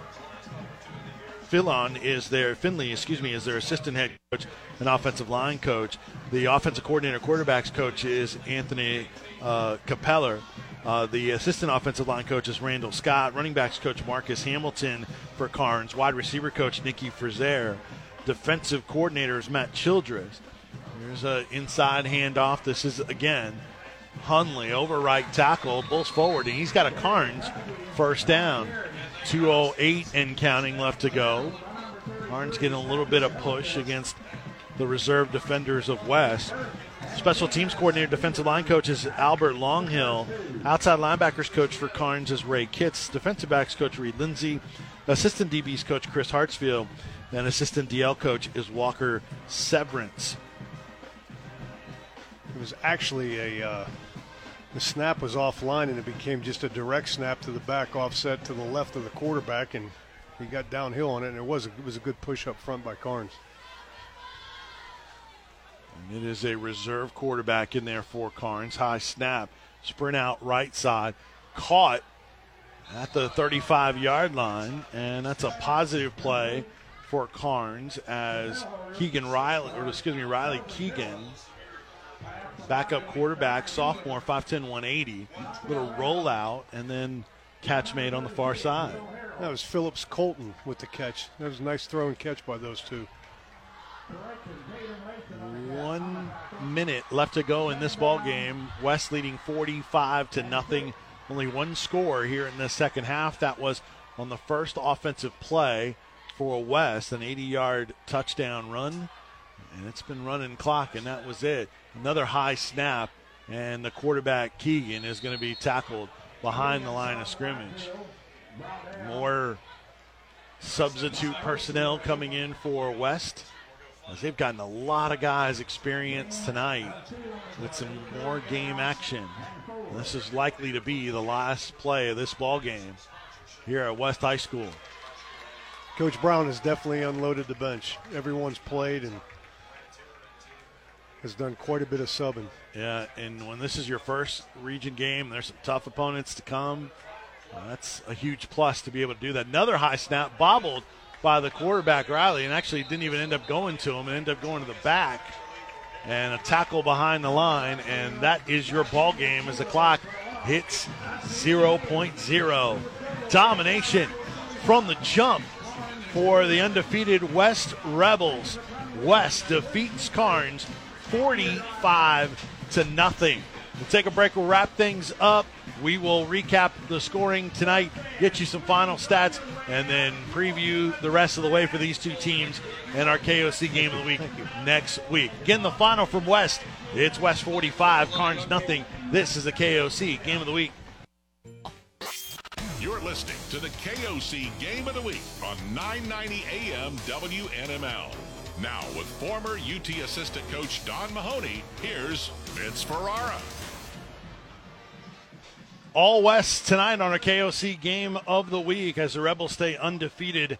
Philon is their Finley, excuse me, is their assistant head coach and offensive line coach. The offensive coordinator, quarterbacks coach is Anthony uh, Capeller. Uh, the assistant offensive line coach is Randall Scott. Running backs coach Marcus Hamilton for Karns. Wide receiver coach Nikki Frizer. Defensive coordinator is Matt Childress. There's an inside handoff. This is again Hunley over right tackle, pulls forward, and he's got a Karns first down. 208 and counting left to go. Karns getting a little bit of push against the reserve defenders of West. Special teams coordinator, defensive line coach is Albert Longhill. Outside linebackers coach for Karns is Ray Kitts. Defensive backs coach Reed Lindsay. Assistant DBs coach Chris Hartsfield. And assistant DL coach is Walker Severance. It was actually a uh, the snap was offline and it became just a direct snap to the back offset to the left of the quarterback and he got downhill on it and it was a, it was a good push up front by Karns. And it is a reserve quarterback in there for Karns. High snap, sprint out right side, caught at the 35 yard line, and that's a positive play for Karns as Keegan Riley, or excuse me, Riley Keegan backup quarterback, sophomore, 5'10, 180. Little rollout, and then catch made on the far side. That was Phillips Colton with the catch. That was a nice throw and catch by those two. One minute left to go in this ball game. West leading 45 to nothing. Only one score here in the second half. That was on the first offensive play for West, an 80-yard touchdown run, and it's been running clock, and that was it. Another high snap, and the quarterback Keegan is going to be tackled behind the line of scrimmage. More substitute personnel coming in for West as they've gotten a lot of guys experience tonight with some more game action. This is likely to be the last play of this ball game here at West High School. Coach Brown has definitely unloaded the bench. Everyone's played and has done quite a bit of subbing. Yeah, and when this is your first region game, there's some tough opponents to come. Uh, that's a huge plus to be able to do that. Another high snap, bobbled by the quarterback Riley, and actually didn't even end up going to him, and ended up going to the back. And a tackle behind the line, and that is your ball game as the clock hits 0.0. Domination from the jump for the undefeated West Rebels. West defeats Karns 45 to nothing. We'll take a break. We'll wrap things up. We will recap the scoring tonight, get you some final stats, and then preview the rest of the way for these two teams and our KOC game of the week next week. Again, the final from West. It's West 45, Karns nothing. This is the KOC game of the week. You're listening to the KOC Game of the Week on 990 AM WNML. Now, with former UT assistant coach Don Mahoney, here's Vince Ferrara. All West tonight on our KOC game of the week as the Rebels stay undefeated,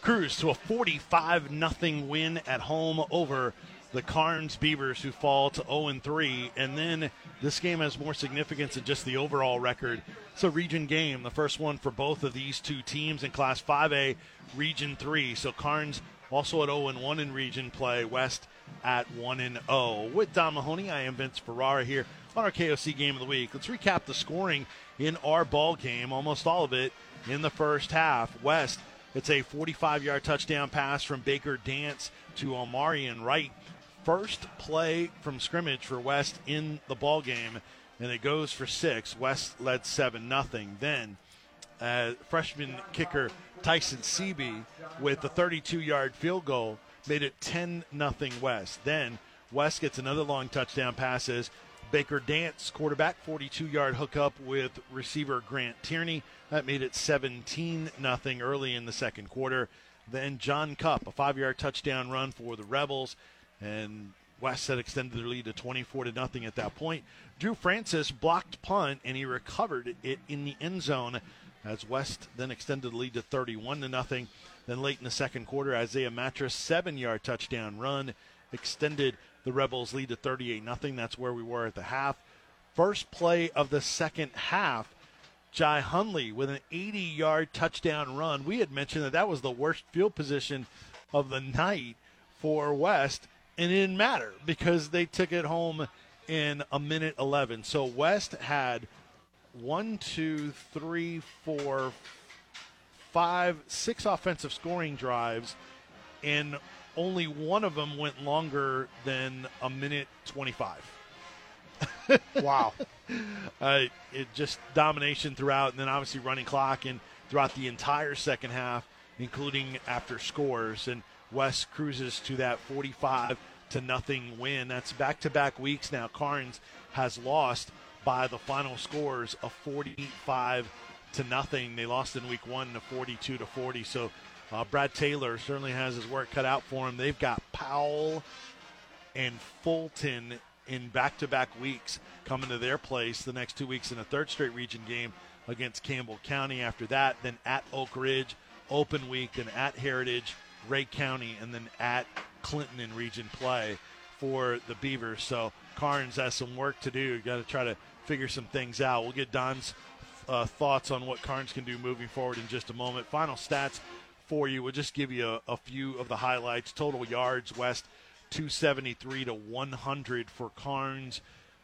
cruise to a 45 0 win at home over the Karns Beavers, who fall to 0 3. And then this game has more significance than just the overall record. It's a region game, the first one for both of these two teams in Class 5A, Region 3. So Karns also at 0 1 in region play, West at 1 0. With Don Mahoney, I am Vince Ferrara here on our KOC game of the week. Let's recap the scoring in our ball game, almost all of it in the first half. West, it's a 45 yard touchdown pass from Baker Dance to Omarion Wright. First play from scrimmage for West in the ball game, and it goes for six. West led 7 nothing. Then, uh, freshman kicker Tyson Seeby with the 32 yard field goal made it 10 nothing West. Then, West gets another long touchdown passes Baker Dance, quarterback, 42 yard hookup with receiver Grant Tierney. That made it 17 nothing early in the second quarter. Then John Cup, a five yard touchdown run for the Rebels. And West had extended their lead to 24 to nothing at that point. Drew Francis blocked punt and he recovered it in the end zone as West then extended the lead to 31 to nothing. Then late in the second quarter, Isaiah Mattress seven yard touchdown run extended the Rebels lead to 38 nothing. That's where we were at the half. First play of the second half, Jai Hunley with an 80 yard touchdown run. We had mentioned that that was the worst field position of the night for West, and it didn't matter because they took it home in a minute 11. So West had one, two, three, four, five, six offensive scoring drives, and only one of them went longer than a minute 25. Wow. Uh, it just domination throughout, and then obviously running clock and throughout the entire second half, including after scores. And West cruises to that 45 to nothing win. That's back to back weeks now. Karns has lost by the final scores of 45 to nothing. They lost in week one to 42 to 40. So uh, Brad Taylor certainly has his work cut out for him. They've got Powell and Fulton in back-to-back weeks coming to their place the next two weeks in a third straight region game against Campbell County. After that, then at Oak Ridge, open week, then at Heritage, Rhea County, and then at Clinton in region play for the Beavers. So Karns has some work to do. Got to try to figure some things out. We'll get Don's uh, thoughts on what Karns can do moving forward in just a moment. Final stats for you. We'll just give you a, a few of the highlights. Total yards, West 273 to 100 for Karns.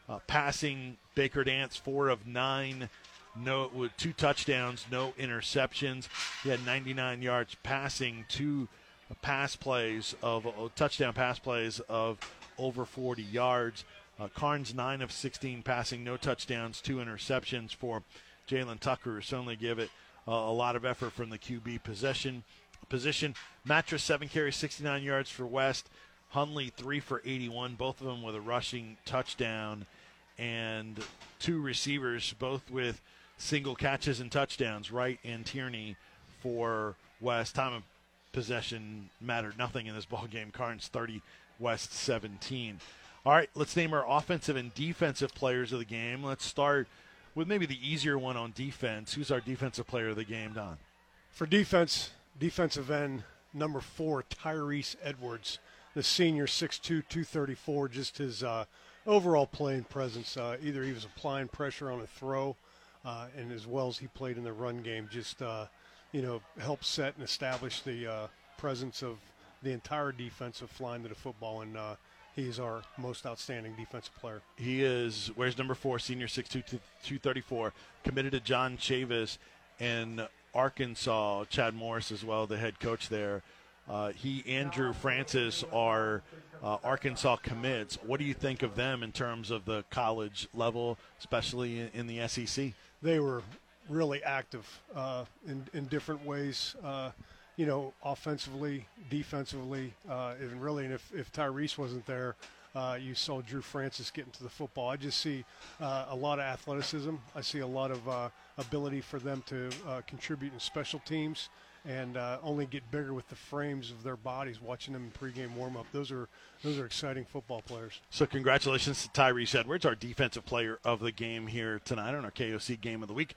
Uh, passing, Baker Dance, four of nine, no with two touchdowns, no interceptions. He had 99 yards passing, two pass plays of uh, touchdown pass plays of over 40 yards. Uh, Karns nine of 16 passing, no touchdowns, two interceptions for Jalen Tucker. Certainly give it uh, a lot of effort from the QB possession position. Mattress seven carries, 69 yards for West. Hunley three for 81, both of them with a rushing touchdown, and two receivers, both with single catches and touchdowns. Wright and Tierney for West. Time of possession mattered nothing in this ball game. Karns 30, West 17. All right, let's name our offensive and defensive players of the game. Let's start with maybe the easier one on defense. Who's our defensive player of the game, Don? For defense, defensive end number four, Tyrese Edwards, the senior, 6'2", 234, just his uh, overall playing presence. Uh, either he was applying pressure on a throw, uh, and as well as he played in the run game, just uh, you know helped set and establish the uh, presence of the entire defensive line to the football, and uh, he's our most outstanding defensive player. He is, where's number four, senior 6'2", 234, committed to John Chavis in Arkansas, Chad Morris as well, the head coach there. Uh, he and Drew Francis are uh, Arkansas commits. What do you think of them in terms of the college level, especially in, in the SEC? They were really active uh, in, in different ways. You know, offensively, defensively, uh, and really, and if, if Tyrese wasn't there, uh, you saw Drew Francis getting to the football. I just see uh, a lot of athleticism. I see a lot of uh, ability for them to uh, contribute in special teams and uh, only get bigger with the frames of their bodies. Watching them in pregame warm-up, those are those are exciting football players. So congratulations to Tyrese Edwards, our defensive player of the game here tonight on our KOC Game of the Week.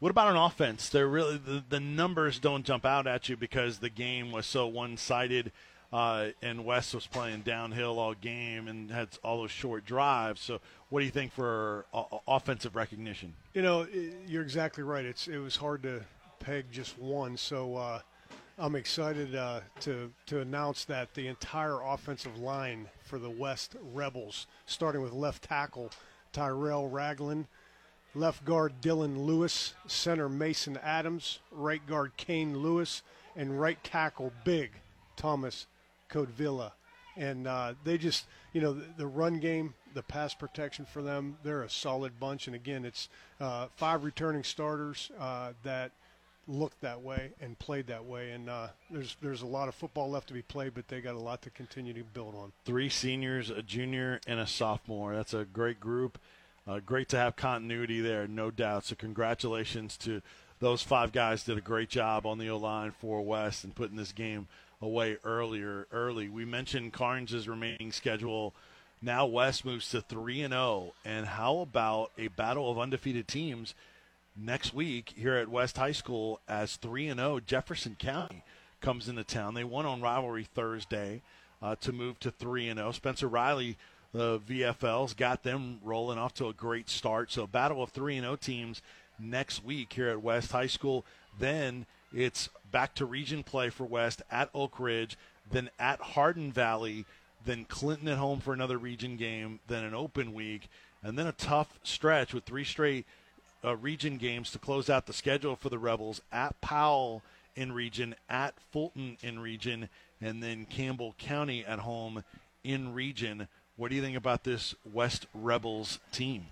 What about an offense? They're really the, the numbers don't jump out at you because the game was so one-sided. Uh, and West was playing downhill all game and had all those short drives. So, what do you think for uh, offensive recognition? You know, you're exactly right. It's it was hard to peg just one. So uh, I'm excited uh, to to announce that the entire offensive line for the West Rebels, starting with left tackle Tyrell Ragland, left guard Dylan Lewis, center Mason Adams, right guard Kane Lewis, and right tackle Big Thomas Codevilla. And uh, they just, you know, the, the run game, the pass protection for them, they're a solid bunch. And again, it's uh, five returning starters uh, that looked that way and played that way. And uh, there's there's a lot of football left to be played, but they got a lot to continue to build on. Three seniors, a junior, and a sophomore. That's a great group. Uh, great to have continuity there, no doubt. So, congratulations to those five guys. Did a great job on the O line for West and putting this game away earlier. Early, we mentioned Karns' remaining schedule. Now West moves to three and zero. And how about a battle of undefeated teams next week here at West High School as three and zero Jefferson County comes into town. They won on rivalry Thursday. uh, to move to 3 and 0. Spencer Riley, the VFLs, got them rolling off to a great start. So, battle of 3 and 0 teams next week here at West High School. Then it's back to region play for West at Oak Ridge, then at Hardin Valley, then Clinton at home for another region game, then an open week, and then a tough stretch with three straight uh, region games to close out the schedule for the Rebels at Powell in region, at Fulton in region, and then Campbell County at home in region. What do you think about this West Rebels team?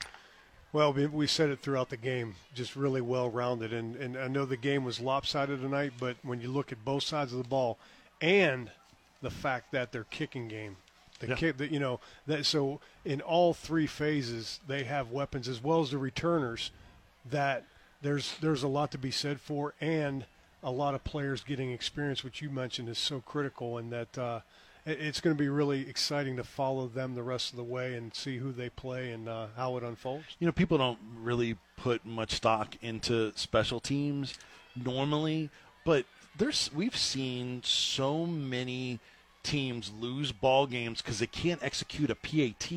Well, we, we said it throughout the game, just really well rounded. And, and I know the game was lopsided tonight, but when you look at both sides of the ball and the fact that their kicking game, the Yeah. kick, that you know, that so in all three phases they have weapons as well as the returners. That there's there's a lot to be said for, and a lot of players getting experience, which you mentioned is so critical, and that uh, it's going to be really exciting to follow them the rest of the way and see who they play and uh, how it unfolds. you know, people don't really put much stock into special teams normally, but there's we've seen so many teams lose ball games because they can't execute a PAT.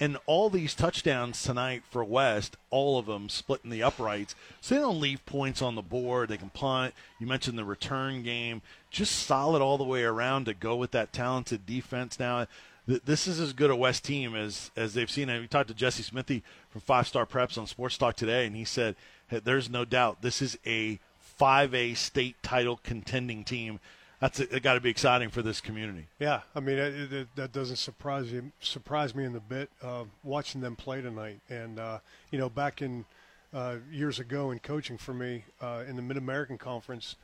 And all these touchdowns tonight for West, all of them splitting the uprights, so they don't leave points on the board. They can punt. You mentioned the return game, just solid all the way around to go with that talented defense. Now, th- this is as good a West team as as they've seen. And we talked to Jesse Smithy from Five Star Preps on Sports Talk today, and he said hey, there's no doubt this is a 5A state title contending team. That's it. Got to be exciting for this community. Yeah, I mean it, it, that doesn't surprise you, surprise me in the bit uh, watching them play tonight. And uh, you know, back in uh, years ago in coaching for me uh, in the Mid American Conference,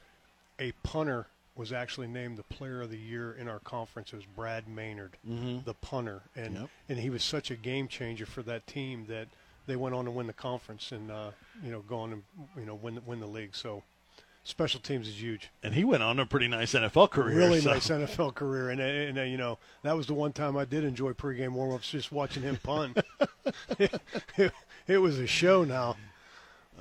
a punter was actually named the Player of the Year in our conference. It was Brad Maynard, the punter, and Yep. and he was such a game changer for that team that they went on to win the conference and uh, you know go on and you know win the, win the league. So special teams is huge. And he went on a pretty nice NFL career. Really so- nice NFL career, and and, and you know that was the one time I did enjoy pregame warmups, just watching him punt. it, it was a show now.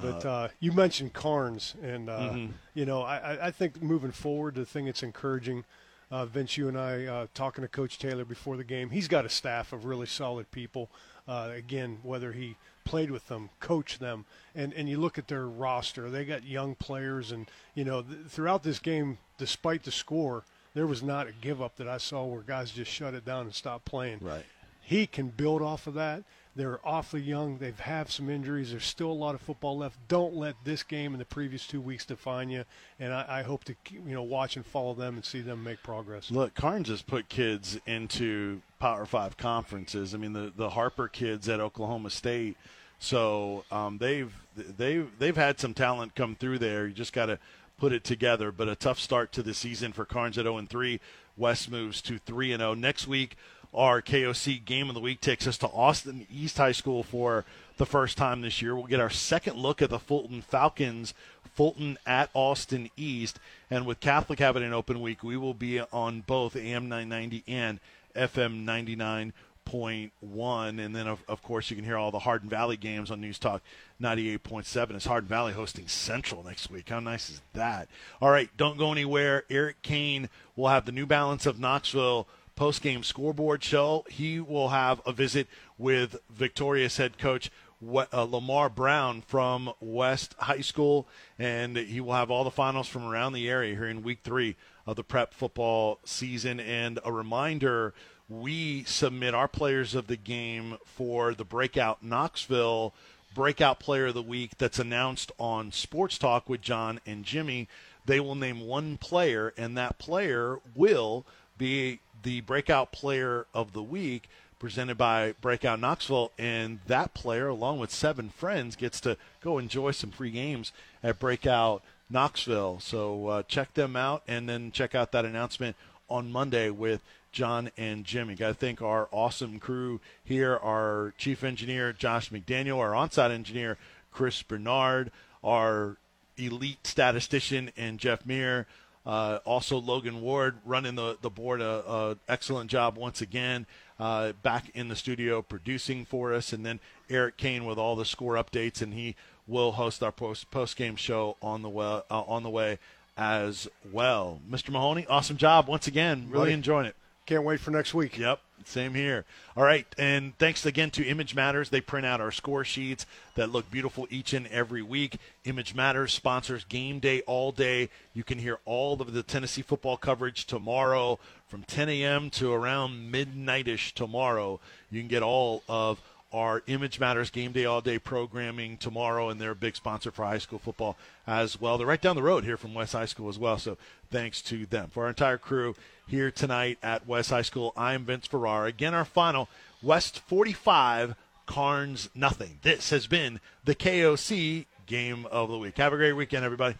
But uh, you mentioned Karns, and uh, Mm-hmm. you know I- I think moving forward, the thing that's encouraging, uh, Vince, you and I uh, talking to Coach Taylor before the game, he's got a staff of really solid people. Uh, again, whether he played with them, coached them, and and you look at their roster, they got young players, and you know th- throughout this game, despite the score, there was not a give up that I saw where guys just shut it down and stopped playing. Right. He can build off of that. They're awfully young. They've had some injuries. There's still a lot of football left. Don't let this game and the previous two weeks define you. And I, I hope to you know watch and follow them and see them make progress. Look, Karns has put kids into Power Five conferences. I mean, the the Harper kids at Oklahoma State. So um, they've they've they've had some talent come through there. You just got to put it together. But a tough start to the season for Karns at 0 and 3. West moves to 3 and 0 next week. Our KOC game of the week takes us to Austin East High School for the first time this year. We'll get our second look at the Fulton Falcons. Fulton at Austin East. And with Catholic having an open week, we will be on both AM 990 and FM 99.1. And then, of, of course, you can hear all the Hardin Valley games on News Talk 98.7 as Hardin Valley hosting Central next week. How nice is that? All right, don't go anywhere. Eric Kane will have the New Balance of Knoxville post game scoreboard show. He will have a visit with Victorious head coach uh, Lamar Brown from West High School, and he will have all the finals from around the area here in week three of the prep football season. And a reminder we submit our players of the game for the Breakout Knoxville Breakout Player of the Week that's announced on Sports Talk with John and Jimmy. They will name one player, and that player will be the Breakout Player of the Week presented by Breakout Knoxville. And that player, along with seven friends, gets to go enjoy some free games at Breakout Knoxville. So uh, check them out and then check out that announcement on Monday with John and Jimmy. Got to thank our awesome crew here our chief engineer, Josh McDaniel, our onsite engineer, Chris Bernard, our elite statistician, and Jeff Meir. Uh, also, Logan Ward running the, the board, a, a excellent job once again. Uh, back in the studio producing for us, and then Eric Kane with all the score updates, and he will host our post post game show on the way, uh, on the way as well. Mr. Mahoney, awesome job once again. Really Buddy. enjoying it. Can't wait for next week. Yep, same here. All right, and thanks again to Image Matters. They print out our score sheets that look beautiful each and every week. Image Matters sponsors game day all day. You can hear all of the Tennessee football coverage tomorrow from 10 a.m. to around midnightish tomorrow. You can get all of our Image Matters Game Day All Day programming tomorrow, and they're a big sponsor for high school football as well. They're right down the road here from West High School as well, so thanks to them. For our entire crew here tonight at West High School, I'm Vince Ferrara. Again, our final West 45, Karns nothing. This has been the KOC Game of the Week. Have a great weekend, everybody.